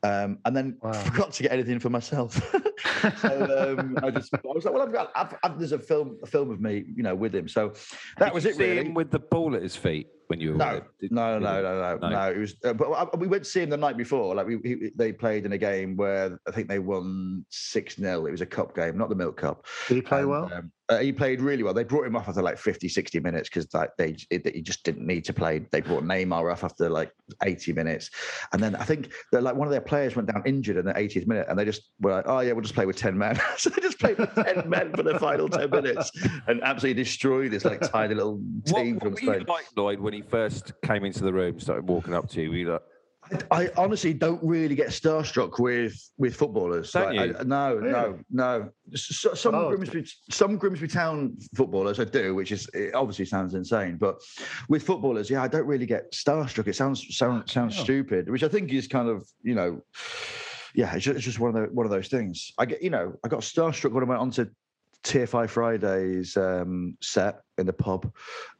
um, and then Wow. forgot to get anything for myself. so um, I just, I was like, well, I've got, I've, I've, there's a film, a film of me, you know, with him. So that Did was it, see really. him with the ball at his feet when you were No. Did- no, no, no, no, no, No. It was, uh, but I, we went to see him the night before. Like we, he, they played in a game where I think they won six 0 It was a cup game, not the Milk Cup. Did he play And, well? um, uh, he played really well. They brought him off after like 50, 60 minutes because like they it, he just didn't need to play. They brought Neymar off after like 80 minutes. And then I think that like one of their players went down injured in the 80th minute and they just were like, oh yeah, we'll just play with 10 men. so they just played with 10 men for the final 10 minutes and absolutely destroyed this like tiny little team what from Spain. like, Lloyd, when he first came into the room, started walking up to you? Were you like, I honestly don't really get starstruck with with footballers. Don't Like, you? I- no, no, no. S- s- some Oh. Grimsby, some Grimsby Town footballers I do, which is it obviously sounds insane. But with footballers, yeah, I don't really get starstruck. It sounds sound, sounds Oh. stupid, which I think is kind of you know, yeah, it's just, it's just one of the, one of those things. I get you know, I got starstruck when I went on to TFI Fridays um, set in the pub.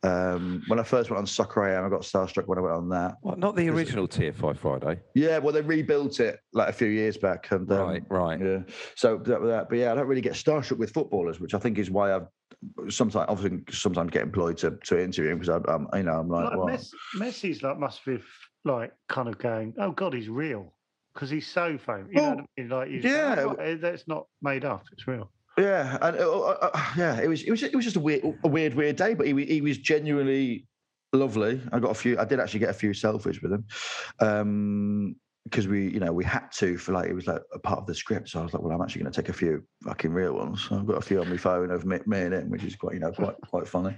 Um, when I first went on Soccer AM, I got starstruck when I went on that. What, not the original TFI Friday? Yeah, well, they rebuilt it like a few years back, and um, Right, right. yeah. So that, that, but yeah, I don't really get starstruck with footballers, which I think is why I've sometimes obviously sometimes get employed to to interview him because I'm you know I'm like, Like well, Messi, Messi's like must be like kind of going, oh God, he's real because he's so famous. You know what I mean? Like, he's, yeah. oh, eh, that's not made up. It's real. Yeah, and uh, uh, uh, yeah, it was it was it was just a weird a weird weird day, but he he was genuinely lovely. I got a few. I did actually get a few selfies with him. Um, because we, you know, we had to for like it was like a part of the script. So I was like, well, I'm actually going to take a few fucking real ones. So I've got a few on my phone of me, me and him, which is quite, you know, quite quite funny.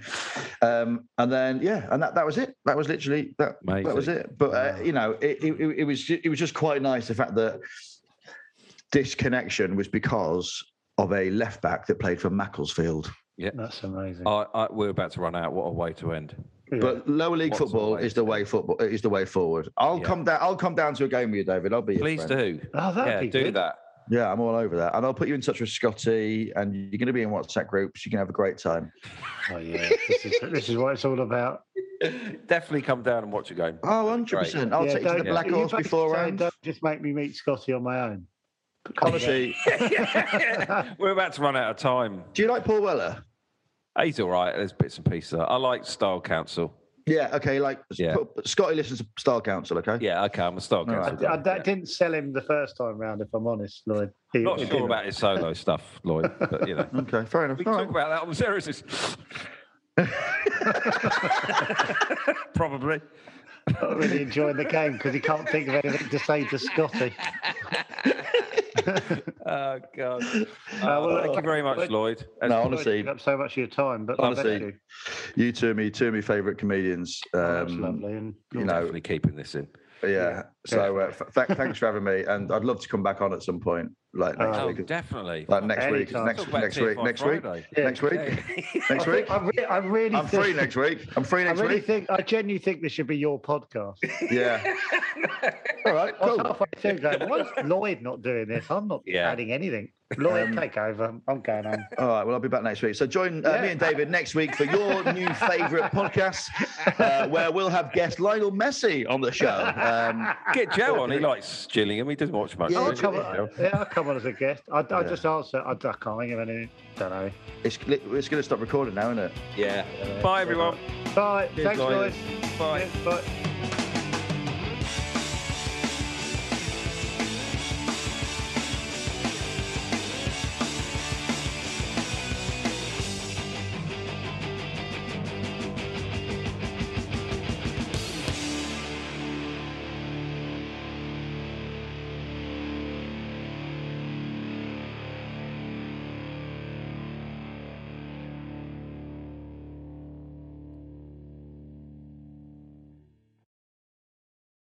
Um, and then yeah, and that, that was it. That was literally that. That was it. But uh, you know, it, it it was it was just quite nice the fact that this connection was because of a left back that played for Macclesfield. Yeah, that's amazing. I, I, we're about to run out. What a way to end. Yeah. But lower league What's football way is the way football is the way forward. I'll Yeah. come down. I'll come down to a game with you, David. I'll be. Your Please do. oh, that'd Yeah, be do good. that. Yeah, I'm all over that, and I'll put you in touch with Scotty, and you're going to be in WhatsApp groups. You can have a great time. Oh yeah, this is this is what it's all about. Definitely come down and watch a game. Oh, 100 percent. I'll yeah, take you to the don't- Black Horse basically beforehand. Don't just make me meet Scotty on my own. Come on, Honestly, we're about to run out of time. do you like Paul Weller? Ah, he's all right. There's bits and pieces. I like Style Council. Yeah. Okay. Like Yeah. Scotty listens to Style Council. Okay. Yeah, okay. I'm a Style right. Council. I, that yeah. didn't sell him the first time round, if I'm honest, Lloyd. He- Not sure didn't. about his solo stuff, Lloyd, but you know. Okay. Fair enough. We All can right. talk about that on the series. Probably. Not really enjoying the game because he can't think of anything to say to Scotty. Oh God. well, Oh, thank uh, you very much, but- Lloyd. No, honestly, up so much of your time, but Honestly, you you. two are me, two of my favourite comedians. Oh, that's Um, lovely. And you know, definitely keeping this in. yeah. So uh, th- thanks for having me, and I'd love to come back on at some point, like next Oh, week. definitely. Like next week, Anytime. next Talk about next Tier week, Five next week, next week, next I, week. think, I, re- I really I'm think, free next week. I'm free next I really week. think, I genuinely think this should be your podcast. Yeah. All right. I Cool. halfway through going, why is Lloyd not doing this? I'm not Yeah. adding anything. Lloyd, Um, take over. I'm going on. All right. Well, I'll be back next week. So join uh, Yeah. me and David next week for your new favourite podcast, uh, where we'll have guest Lionel Messi on the show. Um, Get Joe on. He likes Gillingham. He doesn't watch much. Yeah, I'll does come yeah, I'll come on as a guest. I, I Yeah. just answer. I, I can't think of anything. Don't know. it's it's going to stop recording now, isn't it? Yeah. Bye, everyone. Bye. Cheers, Thanks, guys. Lloyd. Bye. Yes, bye.